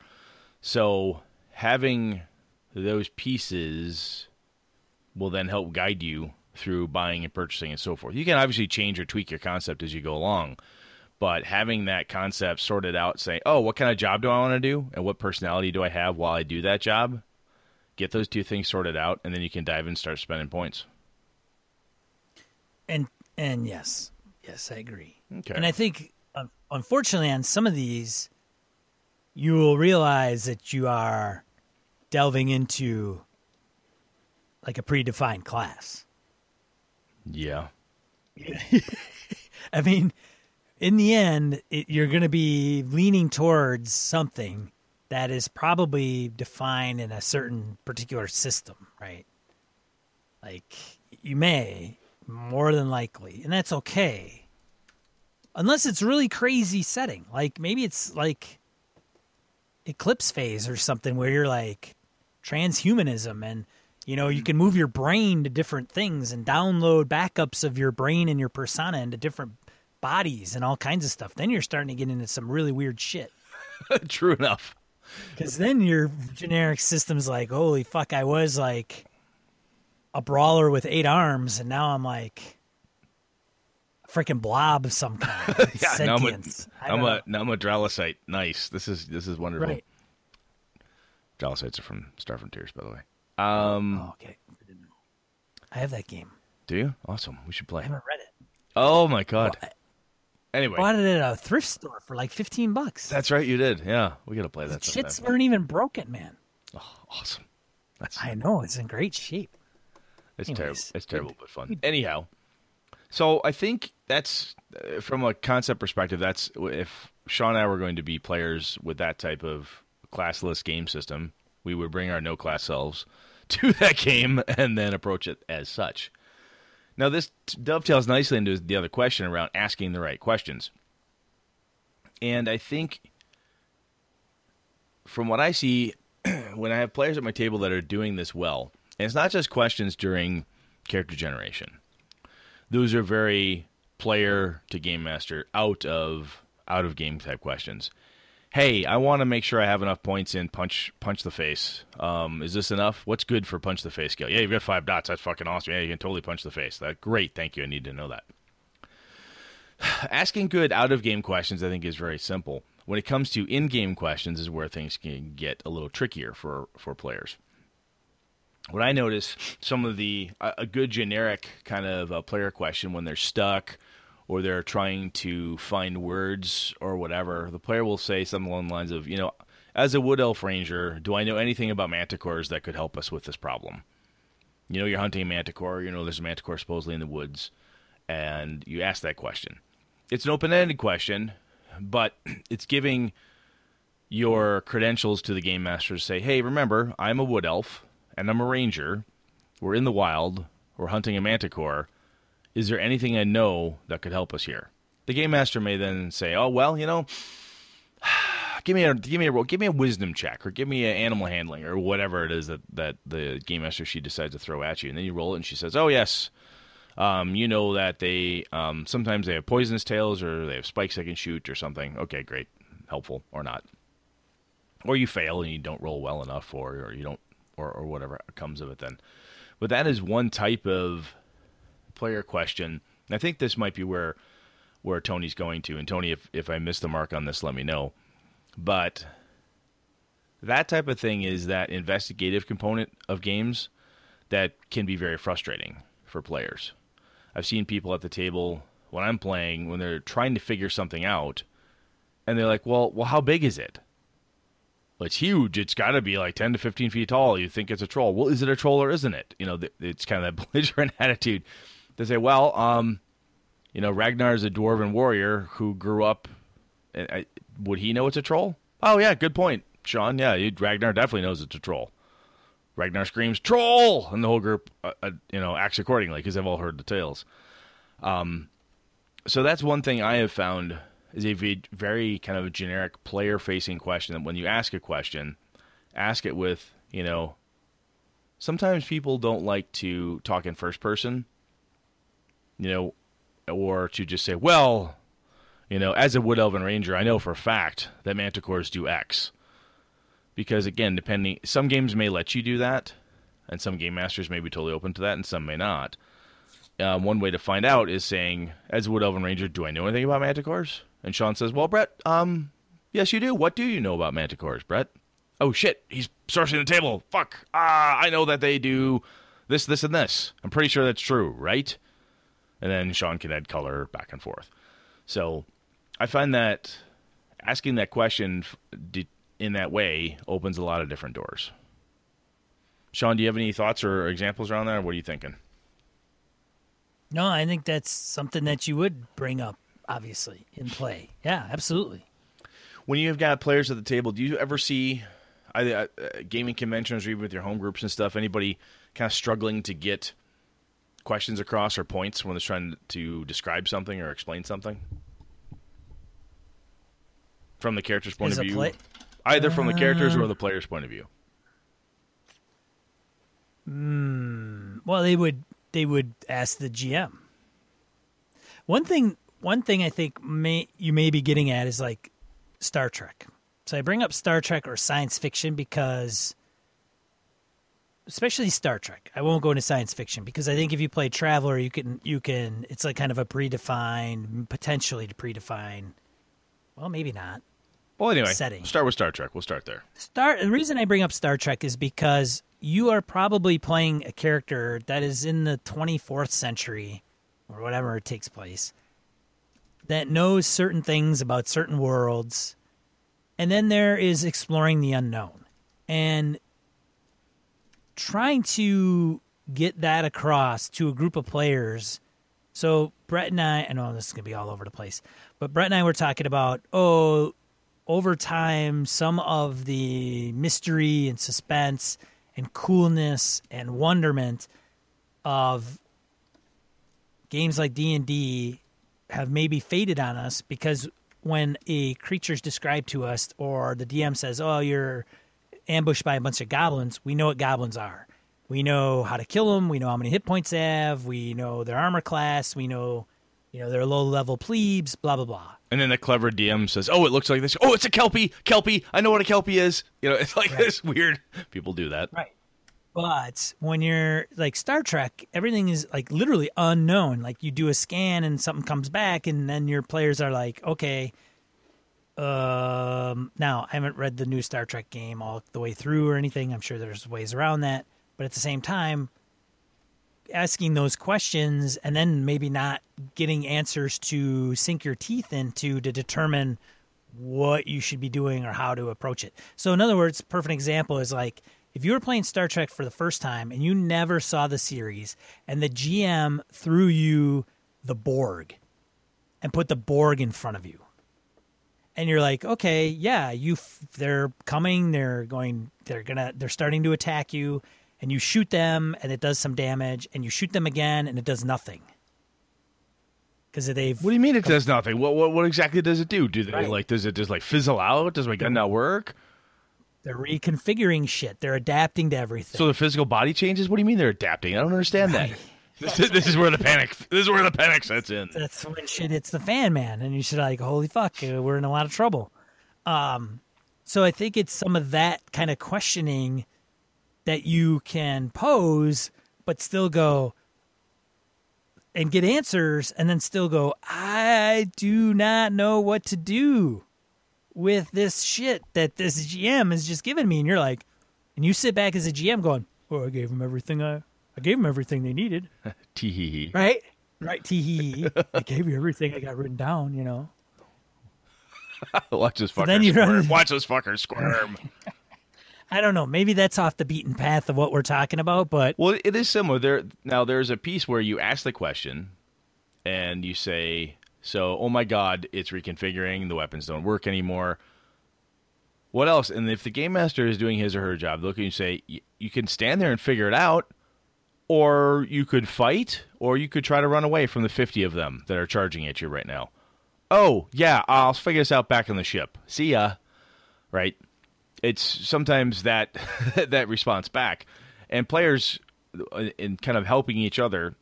Speaker 2: So having those pieces will then help guide you through buying and purchasing and so forth. You can obviously change or tweak your concept as you go along, but having that concept sorted out, saying, "Oh, what kind of job do I want to do, and what personality do I have while I do that job?" Get those two things sorted out, and then you can dive in and start spending points.
Speaker 1: And and yes, yes, I agree.
Speaker 2: Okay.
Speaker 1: And I think, unfortunately, on some of these, you will realize that you are delving into like a predefined class.
Speaker 2: Yeah. <laughs>
Speaker 1: I mean, in the end, it, you're going to be leaning towards something that is probably defined in a certain particular system, right? Like you may, more than likely, and that's okay. Unless it's really crazy setting. Like maybe it's like eclipse phase or something where you're like transhumanism and you know, you can move your brain to different things and download backups of your brain and your persona into different bodies and all kinds of stuff. Then you're starting to get into some really weird shit. <laughs>
Speaker 2: True enough.
Speaker 1: Because then your generic system's like, holy fuck, I was like a brawler with eight arms, and now I'm like a freaking blob of some kind. <laughs> yeah, Sentience.
Speaker 2: now I'm a, I'm a, now I'm a. Nice. This is this is wonderful. Right. Are from Star Frontiers, by the way. Um,
Speaker 1: oh, okay. I have that game.
Speaker 2: Do you? Awesome. We should play.
Speaker 1: I haven't read it.
Speaker 2: Oh my god. Well, anyway,
Speaker 1: bought it at a thrift store for like fifteen bucks.
Speaker 2: That's right, you did. Yeah, we gotta play that.
Speaker 1: The shits weren't even broken, man.
Speaker 2: Oh, awesome.
Speaker 1: That's I know it's in great shape.
Speaker 2: It's Anyways, terrible. It's terrible, but fun. Anyhow, so I think that's uh, from a concept perspective. That's if Sean and I were going to be players with that type of classless game system, we would bring our no class selves <laughs> to that game and then approach it as such. Now, this dovetails nicely into the other question around asking the right questions. And I think, from what I see, <clears throat> when I have players at my table that are doing this well, and it's not just questions during character generation, those are very player to game master out of out of game type questions. Hey, I want to make sure I have enough points in punch punch the face. Um, is this enough? What's good for punch the face skill? Yeah, you've got five dots. That's fucking awesome. Yeah, you can totally punch the face. That great. Thank you. I need to know that. <sighs> Asking good out of game questions, I think, is very simple. When it comes to in game questions, is where things can get a little trickier for for players. What I notice, some of the a, good generic kind of a player question when they're stuck or they're trying to find words or whatever, the player will say something along the lines of, you know, as a wood elf ranger, do I know anything about manticores that could help us with this problem? You know, you're hunting a manticore. You know, there's a manticore supposedly in the woods, and you ask that question. It's an open-ended question, but <clears throat> it's giving your credentials to the game master to say, "Hey, remember, I'm a wood elf and I'm a ranger. We're in the wild. We're hunting a manticore. Is there anything I know that could help us here?" The game master may then say, "Oh, well, you know, <sighs> give me a give me a give me a wisdom check or give me an animal handling or whatever it is that that the game master she decides to throw at you. And then you roll it and she says oh yes. Um, you know that they um, sometimes they have poisonous tails or they have spikes they can shoot or something. Okay great. Helpful or not. Or you fail and you don't roll well enough or or you don't or, or whatever comes of it then. But that is one type of player question i think this might be where where tony's going to and tony if, if i missed the mark on this let me know but that type of thing is that investigative component of games that can be very frustrating for players. I've seen people at the table when I'm playing when they're trying to figure something out and they're like, "Well, well how big is it?" Well, it's huge. It's got to be like 10 to 15 feet tall. You think it's a troll. Well, is it a troll or isn't it? You know, it's kind of that belligerent <laughs> attitude. They say, well, um, you know, Ragnar is a dwarven warrior who grew up I, would he know it's a troll? Oh yeah, good point, Sean. Yeah, you, Ragnar definitely knows it's a troll. Ragnar screams "troll," and the whole group, uh, uh, you know, acts accordingly because they've all heard the tales. Um, so that's one thing I have found is a very kind of generic player-facing question. That when you ask a question, ask it with, you know, sometimes people don't like to talk in first person, you know, or to just say, "Well, you know, as a Wood Elven Ranger, I know for a fact that Manticores do X. Because again, depending, some games may let you do that, and some game masters may be totally open to that, and some may not. Um, one way to find out is saying, as a Wood Elven Ranger, do I know anything about Manticores? And Sean says, well, Brett, um, yes, you do. What do you know about Manticores, Brett? Oh shit, he's sourcing the table. Fuck. Ah, I know that they do this, this, and this. I'm pretty sure that's true, right? And then Sean can add color back and forth. So I find that asking that question in that way opens a lot of different doors. Sean, do you have any thoughts or examples around that? Or what are you thinking?
Speaker 1: No, I think that's something that you would bring up, obviously, in play. Yeah, absolutely.
Speaker 2: When you have got players at the table, do you ever see either uh, gaming conventions or even with your home groups and stuff, anybody kind of struggling to get questions across or points when they're trying to describe something or explain something? from the character's point Is of view, play- either from the characters or uh. the player's point of view.
Speaker 1: Mm, well, they would they would ask the GM. One thing, one thing I think may you may be getting at is like Star Trek. So I bring up Star Trek or science fiction because, especially Star Trek, I won't go into science fiction because I think if you play Traveller, you can you can it's like kind of a predefined, potentially to predefined. Well, maybe not.
Speaker 2: Well, anyway,
Speaker 1: setting.
Speaker 2: start with Star Trek. We'll start there.
Speaker 1: Start. The reason I bring up Star Trek is because you are probably playing a character that is in the 24th century or whatever it takes place that knows certain things about certain worlds, and then there is exploring the unknown and trying to get that across to a group of players. So Brett and I, I know this is gonna be all over the place, but Brett and I were talking about, oh, over time, some of the mystery and suspense and coolness and wonderment of games like D&D have maybe faded on us because when a creature's described to us or the DM says, "Oh, you're ambushed by a bunch of goblins," we know what goblins are. We know how to kill them. We know how many hit points they have. We know their armor class. We know, you know, they're low level plebes. Blah blah blah.
Speaker 2: And then the clever DM says, "Oh, it looks like this. Oh, it's a kelpie. Kelpie. I know what a kelpie is. You know, <laughs> it's like
Speaker 1: Right.
Speaker 2: this weird. People do that.
Speaker 1: Right. But when you're like Star Trek, everything is like literally unknown. Like you do a scan and something comes back, and then your players are like, okay. Um. Now I haven't read the new Star Trek game all the way through or anything. I'm sure there's ways around that, but at the same time, asking those questions and then maybe not getting answers to sink your teeth into to determine what you should be doing or how to approach it. So, in other words, perfect example is like if you were playing Star Trek for the first time and you never saw the series, and the GM threw you the Borg and put the Borg in front of you, and you're like, okay, yeah, you, f- they're coming, they're going, they're gonna, they're starting to attack you, and you shoot them, and it does some damage, and you shoot them again, and it does nothing because they've
Speaker 2: What do you mean it does nothing? What what, what exactly does it do? Do they
Speaker 1: Right.
Speaker 2: like? Does it just like fizzle out? Does my gun not work?
Speaker 1: they're reconfiguring shit, they're adapting to everything.
Speaker 2: So the physical body changes? What do you mean they're adapting? I don't understand that. This, is- this is where the panic. This is where the panic sets in.
Speaker 1: that's when shit hits the fan, man, and you should like, holy fuck, uh, we're in a lot of trouble. Um, so I think it's some of that kind of questioning that you can pose, but still go and get answers, and then still go, I do not know what to do with this shit that this GM has just given me, and you're like, and you sit back as a GM going, oh, I gave him everything I, I gave them everything they needed. <laughs>
Speaker 2: Tee hee hee.
Speaker 1: Right? Right, tee hee hee. I gave you everything I got written down, you know. <laughs>
Speaker 2: Watch this fucker
Speaker 1: then you
Speaker 2: squirm.
Speaker 1: run- <laughs>
Speaker 2: Watch this fucker squirm.
Speaker 1: I don't know. Maybe that's off the beaten path of what we're talking about, but
Speaker 2: well, it is similar. There now. There's a piece where you ask the question, and you say, "So, oh my God, it's reconfiguring. The weapons don't work anymore." What else? And if the game master is doing his or her job, look and you say, y- "You can stand there and figure it out." Or you could fight, or you could try to run away from the 50 of them that are charging at you right now. Oh, yeah, I'll figure this out back on the ship. See ya. Right? It's sometimes that <laughs> that response back. And players uh, in kind of helping each other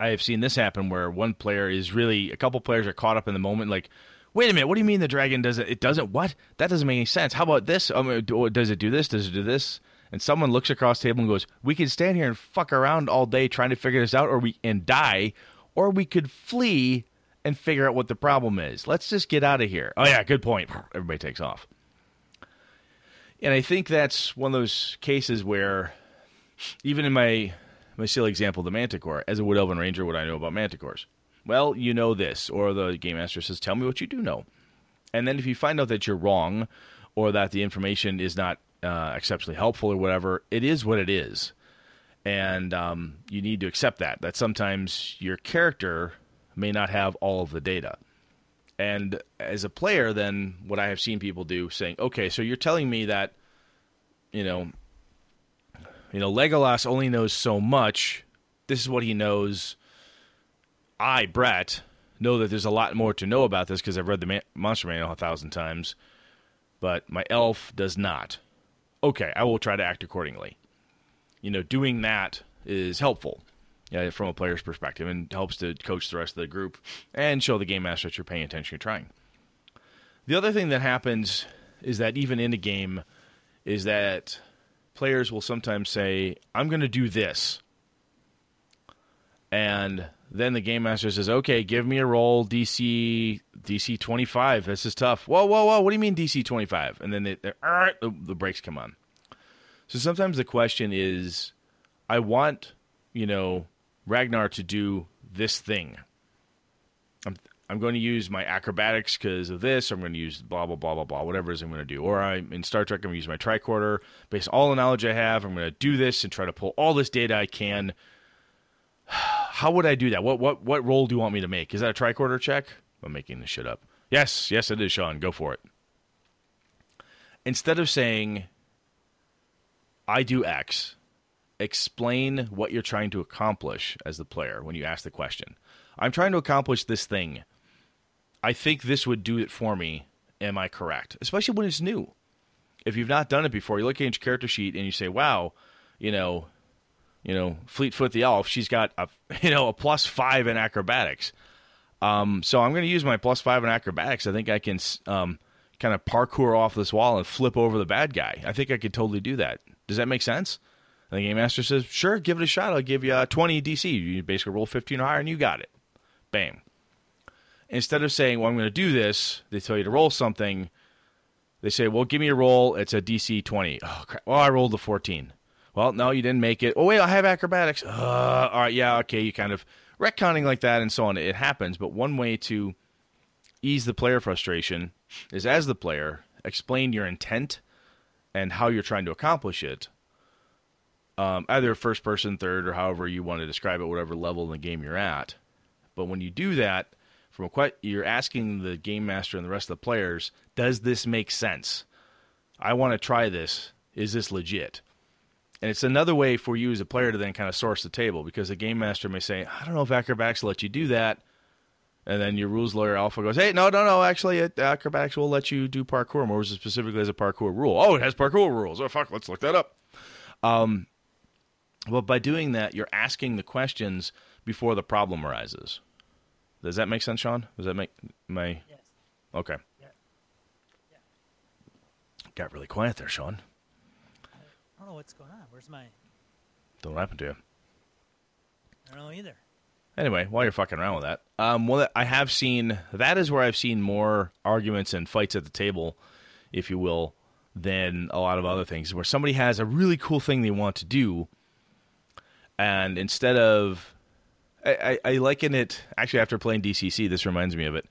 Speaker 2: I have seen this happen where one player is really a couple players are caught up in the moment like Wait a minute! What do you mean the dragon doesn't? It doesn't what? That doesn't make any sense. How about this? Um, do- does it do this? Does it do this? And someone looks across the table and goes, "We can stand here and fuck around all day trying to figure this out, or we and die, or we could flee and figure out what the problem is. Let's just get out of here." Oh yeah, good point. <laughs> Everybody takes off. And I think that's one of those cases where, even in my my silly example, the Manticore, as a Wood Elven Ranger, what I know about Manticores. Well, you know this, or the game master says, "Tell me what you do know." And then if you find out that you're wrong, or that the information is not uh, exceptionally helpful, or whatever, it is what it is, and um, you need to accept that. That sometimes your character may not have all of the data. And as a player, then what I have seen people do, saying, "Okay, so you're telling me that, you know, you know, Legolas only knows so much. This is what he knows. I, Brett, know that there's a lot more to know about this because I've read the Ma- Monster Manual a thousand times, but my elf does not. Okay, I will try to act accordingly. You know, doing that is helpful yeah, from a player's perspective and helps to coach the rest of the group and show the game master that you're paying attention, you're trying. The other thing that happens is that even in a game, is that players will sometimes say, I'm going to do this. And then the game master says, okay, give me a roll DC DC 25. This is tough. Whoa, whoa, whoa. What do you mean DC 25? And then they, they're, "All right," the, the brakes come on. So sometimes the question is, I want, you know, Ragnar to do this thing. I'm I'm going to use my acrobatics because of this. I'm going to use blah blah blah blah blah whatever it is I'm going to do. Or I'm in Star Trek. I'm going to use my tricorder. Based all the knowledge I have, I'm going to do this and try to pull all this data I can. <sighs> How would I do that? What what what role do you want me to make? Is that a tricorder check? I'm making this shit up. Yes, yes, it is, Sean. Go for it. Instead of saying, I do X, explain what you're trying to accomplish as the player when you ask the question. I'm trying to accomplish this thing. I think this would do it for me. Am I correct? Especially when it's new. If you've not done it before, you look at your character sheet and you say, "Wow, you know, you know, Fleetfoot the elf, she's got a <laughs> you know a plus five in acrobatics." Um, so I'm going to use my plus five in acrobatics. I think I can um, kind of parkour off this wall and flip over the bad guy. I think I could totally do that. Does that make sense? And the game master says, "Sure, give it a shot. I'll give you a 20 DC. You basically roll 15 or higher, and you got it. Bam." Instead of saying, "Well, I'm going to do this," they tell you to roll something. They say, "Well, give me a roll. It's a DC 20." Oh crap! Well, I rolled a 14. Well, no, you didn't make it. Oh wait, I have acrobatics. Uh, all right, yeah, okay. You kind of retconning like that and so on. It happens, but one way to ease the player frustration is as the player explain your intent and how you're trying to accomplish it. Um, either first person, third, or however you want to describe it, whatever level in the game you're at. But when you do that, from a que- you're asking the game master and the rest of the players, does this make sense? I want to try this. Is this legit? And it's another way for you as a player to then kind of source the table because the game master may say, I don't know if acrobatics will let you do that. And then your rules lawyer alpha goes, Hey, no, no, no. Actually, acrobatics will let you do parkour more specifically as a parkour rule. Oh, it has parkour rules. Oh, fuck, let's look that up. Um, well, by doing that, you're asking the questions before the problem arises. Does that make sense, Sean? Does that make my
Speaker 1: Yes.
Speaker 2: okay?
Speaker 1: Yeah.
Speaker 2: Got really quiet there, Sean.
Speaker 1: I don't know what's going on. Where's my?
Speaker 2: Don't happen to you.
Speaker 1: I don't know either.
Speaker 2: Anyway, while you're fucking around with that, um, well, I have seen that is where I've seen more arguments and fights at the table, if you will, than a lot of other things. Where somebody has a really cool thing they want to do, and instead of, I, I, I liken it actually after playing DCC. This reminds me of it.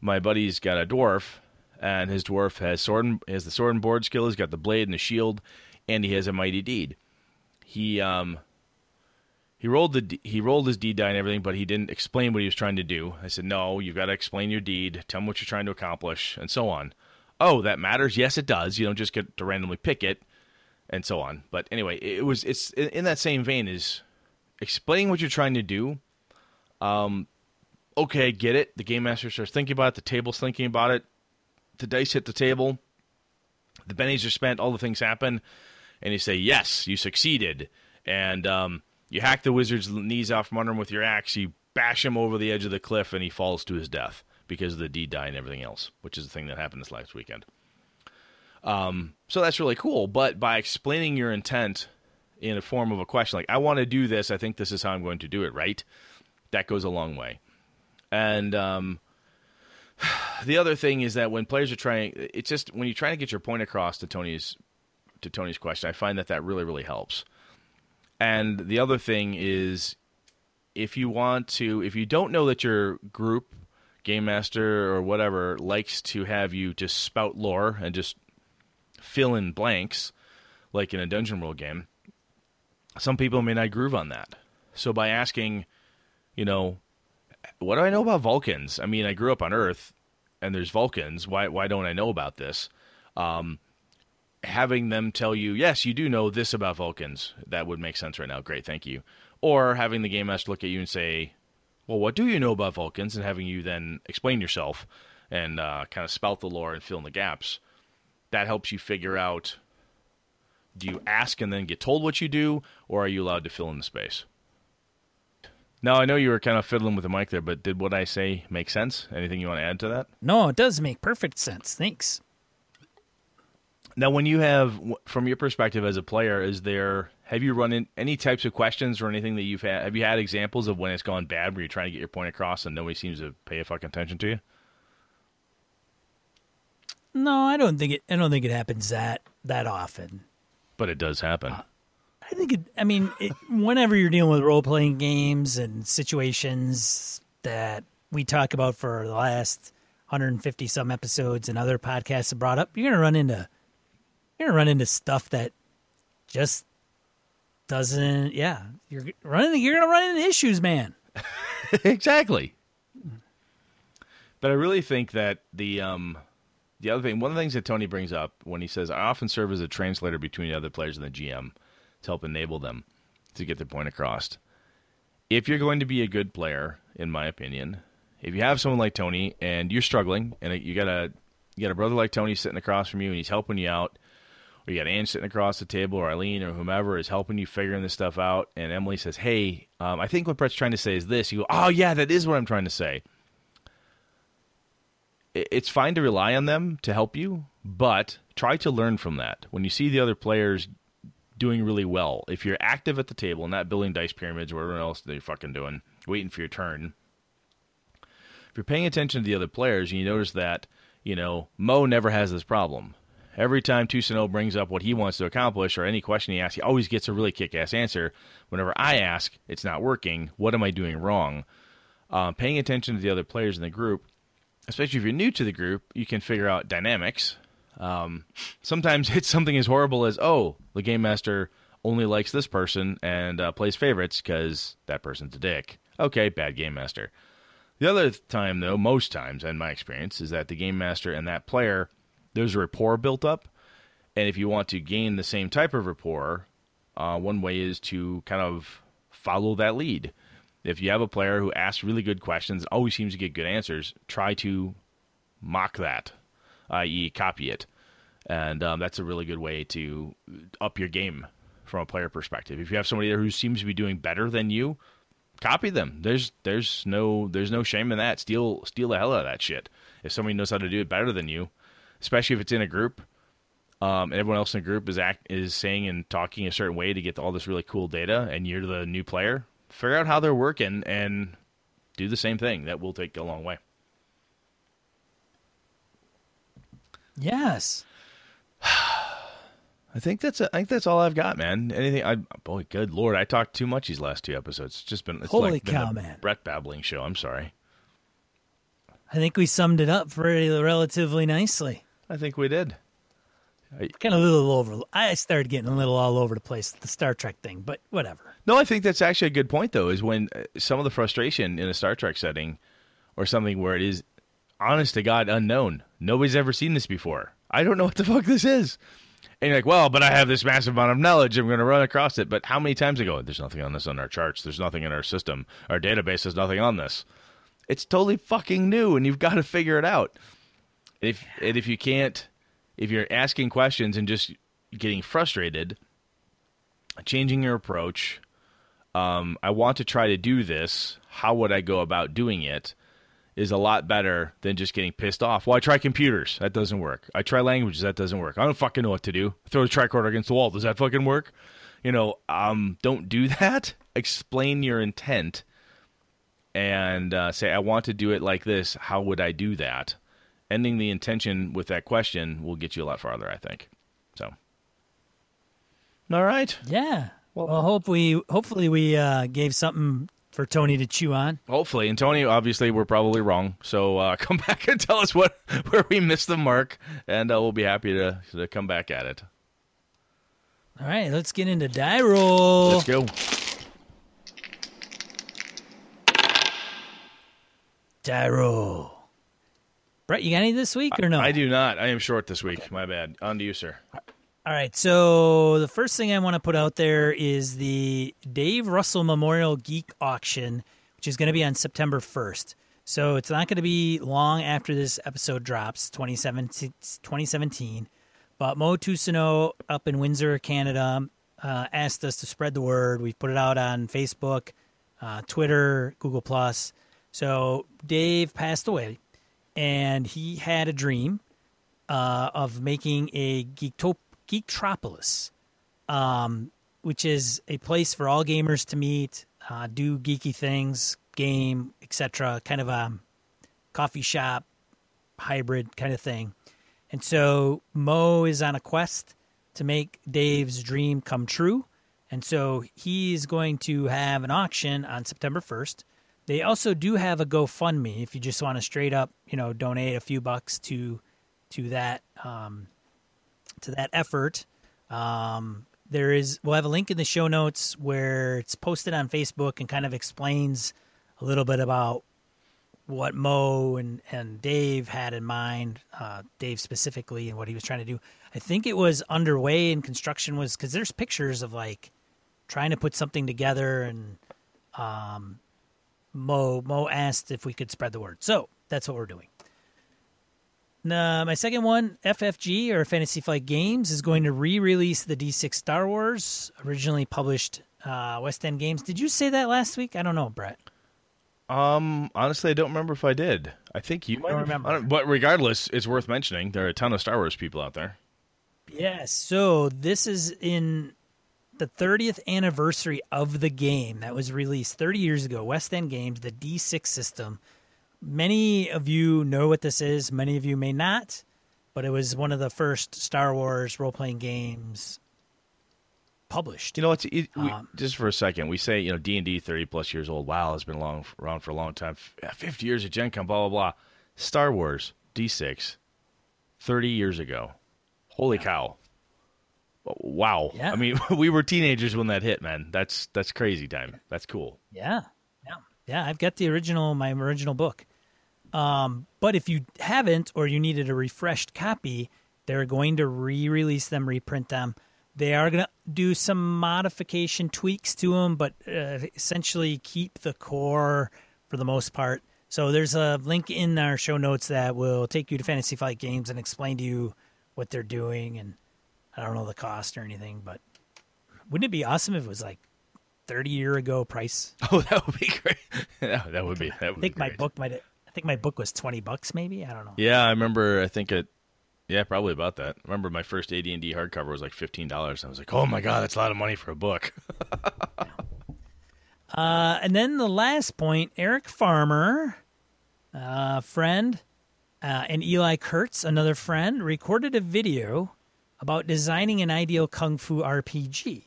Speaker 2: My buddy's got a dwarf, and his dwarf has sword and has the sword and board skill. He's got the blade and the shield, and he has a mighty deed. He um he rolled the he rolled his deed die and everything, but he didn't explain what he was trying to do. I said, "No, you've got to explain your deed. Tell me what you're trying to accomplish, and so on." Oh, that matters. Yes, it does. You don't just get to randomly pick it, and so on. But anyway, it was it's in in that same vein is explaining what you're trying to do. Um, okay, get it. The game master starts thinking about it. The table's thinking about it. The dice hit the table. The bennies are spent. All the things happen, and you say, "Yes, you succeeded." And um, you hack the wizard's knees off from under him with your axe. You bash him over the edge of the cliff, and he falls to his death because of the deed die and everything else, which is the thing that happened this last weekend. Um, so that's really cool. But by explaining your intent in a form of a question, like "I want to do this. I think this is how I'm going to do it." Right? That goes a long way. And um, <sighs> the other thing is that when players are trying, it's just when you're trying to get your point across to Tony's to Tony's question, I find that that really really helps. And the other thing is, if you want to, if you don't know that your group, game master or whatever, likes to have you just spout lore and just fill in blanks, like in a dungeon world game, some people may not groove on that. So by asking, you know, what do I know about Vulcans? I mean, I grew up on Earth, and there's Vulcans. Why why don't I know about this? Um, having them tell you, yes, you do know this about Vulcans. That would make sense right now. Great, thank you. Or having the game master look at you and say, well, what do you know about Vulcans? And having you then explain yourself and uh, kind of spout the lore and fill in the gaps. That helps you figure out do you ask and then get told what you do, or are you allowed to fill in the space? Now, I know you were kind of fiddling with the mic there, but did what I say make sense? Anything you want to add to that?
Speaker 1: No, it does make perfect sense. Thanks.
Speaker 2: Now, when you have, from your perspective as a player, is there have you run in any types of questions or anything that you've had? Have you had examples of when it's gone bad, where you're trying to get your point across and nobody seems to pay a fucking attention to you?
Speaker 1: No, I don't think it. I don't think it happens that that often.
Speaker 2: But it does happen.
Speaker 1: Uh, I think it. I mean, it, whenever you're dealing with role playing games and situations that we talk about for the last 150 some episodes and other podcasts have brought up, you're gonna run into you're gonna run into stuff that just doesn't. Yeah, you're running. You're gonna run into issues, man. <laughs>
Speaker 2: exactly. But I really think that the um, the other thing, one of the things that Tony brings up when he says, "I often serve as a translator between the other players and the GM to help enable them." to get their point across. If you're going to be a good player, in my opinion, if you have someone like Tony and you're struggling, and you got a you got a brother like Tony sitting across from you and he's helping you out, or you got Ann sitting across the table, or Eileen, or whomever is helping you figuring this stuff out, and Emily says, "Hey, um, I think what Brett's trying to say is this." You go, "Oh yeah, that is what I'm trying to say." It's fine to rely on them to help you, but try to learn from that. When you see the other players doing really well, if you're active at the table not building dice pyramids or whatever else they're fucking doing, waiting for your turn, if you're paying attention to the other players and you notice that, you know, Mo never has this problem. Every time Tusino brings up what he wants to accomplish or any question he asks, he always gets a really kick ass answer. Whenever I ask, it's not working. What am I doing wrong? Uh, paying attention to the other players in the group, especially if you're new to the group, you can figure out dynamics. Um, sometimes <laughs> it's something as horrible as, oh, the game master only likes this person and uh, plays favorites because that person's a dick. Okay, bad game master. The other time, though, most times, in my experience, is that the game master and that player, there's a rapport built up. And if you want to gain the same type of rapport, uh, one way is to kind of follow that lead. If you have a player who asks really good questions, always seems to get good answers, try to mock that, i.e., copy it. And um, that's a really good way to up your game from a player perspective. If you have somebody there who seems to be doing better than you, copy them. There's there's no there's no shame in that. Steal steal the hell out of that shit. If somebody knows how to do it better than you, especially if it's in a group, um, and everyone else in the group is act is saying and talking a certain way to get all this really cool data, and you're the new player, figure out how they're working and do the same thing. That will take a long way.
Speaker 1: Yes. <sighs>
Speaker 2: I think that's a, I think that's all I've got, man. Anything? I boy, good lord, I talked too much these last two episodes. It's just been it's
Speaker 1: Holy
Speaker 2: like been
Speaker 1: cow,
Speaker 2: a
Speaker 1: man.
Speaker 2: Brett babbling show. I'm sorry.
Speaker 1: I think we summed it up very relatively nicely.
Speaker 2: I think we did.
Speaker 1: Kind of a little over. I started getting a little all over the place with the Star Trek thing, but whatever.
Speaker 2: No, I think that's actually a good point though. Is when uh, some of the frustration in a Star Trek setting, or something where it is honest to God unknown. Nobody's ever seen this before. I don't know what the <laughs> fuck this is. And you're like, well, but I have this massive amount of knowledge. I'm going to run across it. But how many times ago? There's nothing on this on our charts. There's nothing in our system. Our database has nothing on this. It's totally fucking new, and you've got to figure it out. If and if you can't, if you're asking questions and just getting frustrated, changing your approach. Um, I want to try to do this. How would I go about doing it? Is a lot better than just getting pissed off. Well, I try computers. That doesn't work. I try languages. That doesn't work. I don't fucking know what to do. Throw the tricorder against the wall. Does that fucking work? You know, um, don't do <laughs> that. Explain your intent and uh, say, I want to do it like this. How would I do that? Ending the intention with that question will get you a lot farther, I think. So, all right.
Speaker 1: Yeah. Well, well hope we hopefully we uh, gave something for Tony to chew on.
Speaker 2: Hopefully, and Tony, obviously, we're probably wrong. So uh, <laughs> come back and tell us what <laughs> where we missed the mark, and uh, we'll be happy to to come back at it.
Speaker 1: All right, let's get into die roll.
Speaker 2: Let's go.
Speaker 1: Die roll. Brett, you got any this week or no?
Speaker 2: I do not. I am short this week. My bad. On to you, sir.
Speaker 1: All right. So the first thing I want to put out there is the Dave Russell Memorial Geek Auction, which is going to be on September 1st. So it's not going to be long after this episode drops, 2017. 2017 but Mo Tusino up in Windsor, Canada, uh, asked us to spread the word. We've put it out on Facebook, uh, Twitter, Google Plus. So Dave passed away, and he had a dream uh, of making a Geektop- Geektropolis, um, which is a place for all gamers to meet, uh, do geeky things, game, etc. Kind of a coffee shop hybrid kind of thing. And so Mo is on a quest to make Dave's dream come true. And so he's going to have an auction on September 1st. They also do have a GoFundMe if you just want to straight up, you know, donate a few bucks to to that um, to that effort. Um, there is we'll have a link in the show notes where it's posted on Facebook and kind of explains a little bit about what Mo and, and Dave had in mind, uh, Dave specifically, and what he was trying to do. I think it was underway and construction was because there's pictures of like trying to put something together, and um, Mo Mo asked if we could spread the word. So that's what we're doing. Now, my second one, FFG or Fantasy Flight Games, is going to re-release the D6 Star Wars, originally published uh, West End Games. Did you say that last week? I don't know, Brett.
Speaker 2: Um, honestly, I don't remember if I did. I think you might
Speaker 1: don't
Speaker 2: have.
Speaker 1: remember.
Speaker 2: I but regardless, it's worth mentioning. There are a ton of Star Wars people out there.
Speaker 1: Yes. So this is in the 30th anniversary of the game that was released 30 years ago. West End Games, the D6 system. Many of you know what this is. Many of you may not, but it was one of the first Star Wars role playing games published.
Speaker 2: You know, it's it, we,
Speaker 1: Um,
Speaker 2: just for a second. We say you know D and D thirty plus years old. Wow, it's been long around for a long time. Fifty years of Gen Con, blah blah blah. Star Wars D 6 30 years ago. Holy cow! Wow.
Speaker 1: Yeah.
Speaker 2: I mean, <laughs> we were teenagers when that hit, man. That's that's crazy time. That's cool.
Speaker 1: Yeah, yeah, yeah. I've got the original, my original book. Um, but if you haven't, or you needed a refreshed copy, they're going to re-release them, reprint them. They are going to do some modification tweaks to them, but uh, essentially keep the core for the most part. So there's a link in our show notes that will take you to Fantasy Flight Games and explain to you what they're doing. And I don't know the cost or anything, but wouldn't it be awesome if it was like 30 year ago price? <laughs>
Speaker 2: Oh, that would be great. <laughs> Yeah, that would be. That would
Speaker 1: I think
Speaker 2: be
Speaker 1: my
Speaker 2: great.
Speaker 1: book might. I think my book was twenty bucks, maybe. I don't know.
Speaker 2: Yeah, I remember. I think it. Yeah, probably about that. I remember my first AD and D hardcover was like fifteen dollars. I was like, oh my god, that's a lot of money for a book. <laughs>
Speaker 1: Uh, and then the last point, Eric Farmer, uh, friend, uh, and Eli Kurtz, another friend, recorded a video about designing an ideal kung fu RPG.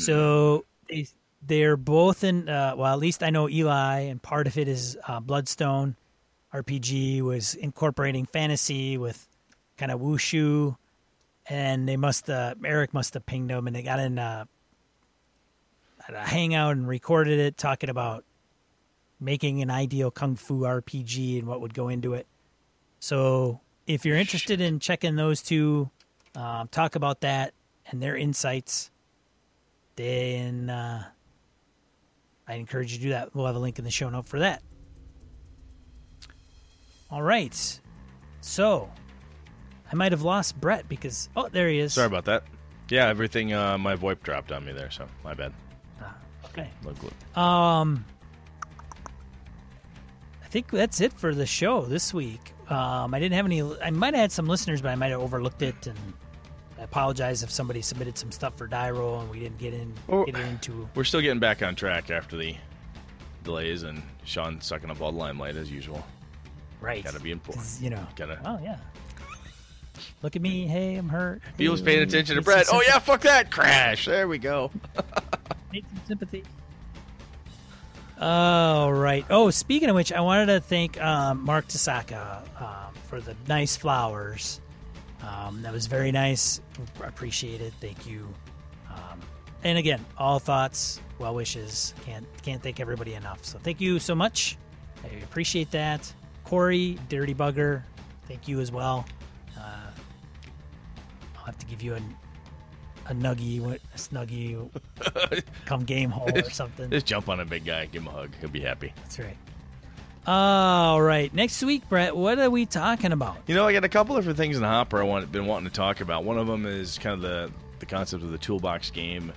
Speaker 1: So they they're both in. Uh, well, at least I know Eli, and part of it is uh, Bloodstone RPG was incorporating fantasy with kind of wushu, and they must uh, Eric must have pinged them, and they got in uh, at a hangout and recorded it, talking about making an ideal kung fu RPG and what would go into it. So if you're interested in checking those two, um, talk about that and their insights, then uh, I encourage you to do that. We'll have a link in the show note for that. All right. So I might have lost Brett because oh, there he is.
Speaker 2: Sorry about that. Yeah, everything. Uh, my VoIP dropped on me there, so my bad.
Speaker 1: Okay.
Speaker 2: Look, look.
Speaker 1: Um, I think that's it for the show this week. Um, I didn't have any. I might have had some listeners, but I might have overlooked it, and I apologize if somebody submitted some stuff for die roll and we didn't get in
Speaker 2: Oh.
Speaker 1: get into.
Speaker 2: We're still getting back on track after the delays and Sean sucking up all the limelight as usual.
Speaker 1: Right.
Speaker 2: Gotta be important.
Speaker 1: You know.
Speaker 2: Gotta-
Speaker 1: Oh yeah. Look at me. Hey, I'm hurt.
Speaker 2: He was paying attention to Brett. Oh yeah, fuck that crash. There we go. <laughs>
Speaker 1: Need some sympathy. All right. Oh, speaking of which, I wanted to thank um, Mark Tasaka um, for the nice flowers. Um, that was very nice. Appreciate it. Thank you. Um, and again, all thoughts, well wishes. Can't can't thank everybody enough. So thank you so much. I appreciate that. Corey, Dirty Bugger, thank you as well. Uh, I'll have to give you a a nuggie, what- a snuggie, <laughs> come game hole or something.
Speaker 2: Just jump on a big guy, give him a hug. He'll be happy.
Speaker 1: That's right. All right. Next week, Brett, what are we talking about?
Speaker 2: You know, I got a couple different things in the hopper I want been wanting to talk about. One of them is kind of the the concept of the toolbox game,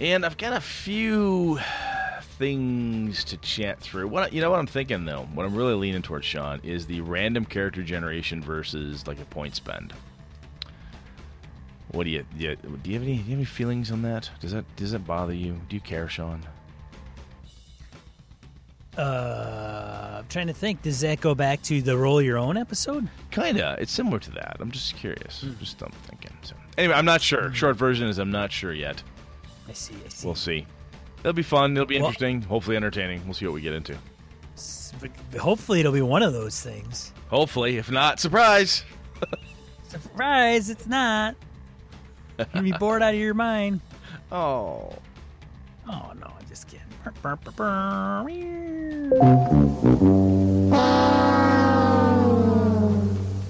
Speaker 2: and I've got a few things to chat through. What you know, what I'm thinking though, what I'm really leaning towards, Sean, is the random character generation versus like a point spend. What do you do? You, do you have any do you have any feelings on that? Does that does that bother you? Do you care, Sean?
Speaker 1: Uh, I'm trying to think. Does that go back to the roll your own episode?
Speaker 2: Kinda. It's similar to that. I'm just curious. Just I'm thinking. So anyway, I'm not sure. Short version is I'm not sure yet.
Speaker 1: I see. I see.
Speaker 2: We'll see. It'll be fun. It'll be
Speaker 1: Well-
Speaker 2: interesting. Hopefully entertaining. We'll see what we get into.
Speaker 1: Hopefully, it'll be one of those things.
Speaker 2: Hopefully, if not, surprise. <laughs>
Speaker 1: Surprise! It's not. You're gonna be bored out of your mind.
Speaker 2: Oh.
Speaker 1: Oh no, I'm just kidding.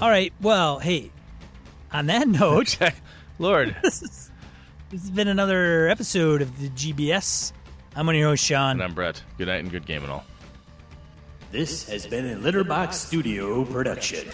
Speaker 1: All right. Well, hey. On that note, <laughs>
Speaker 2: Lord, <laughs>
Speaker 1: This has been another episode of the GBS. I'm one of your host, Sean.
Speaker 2: And I'm Brett. Good night and good game and all.
Speaker 1: This has been a Litterbox Studio production.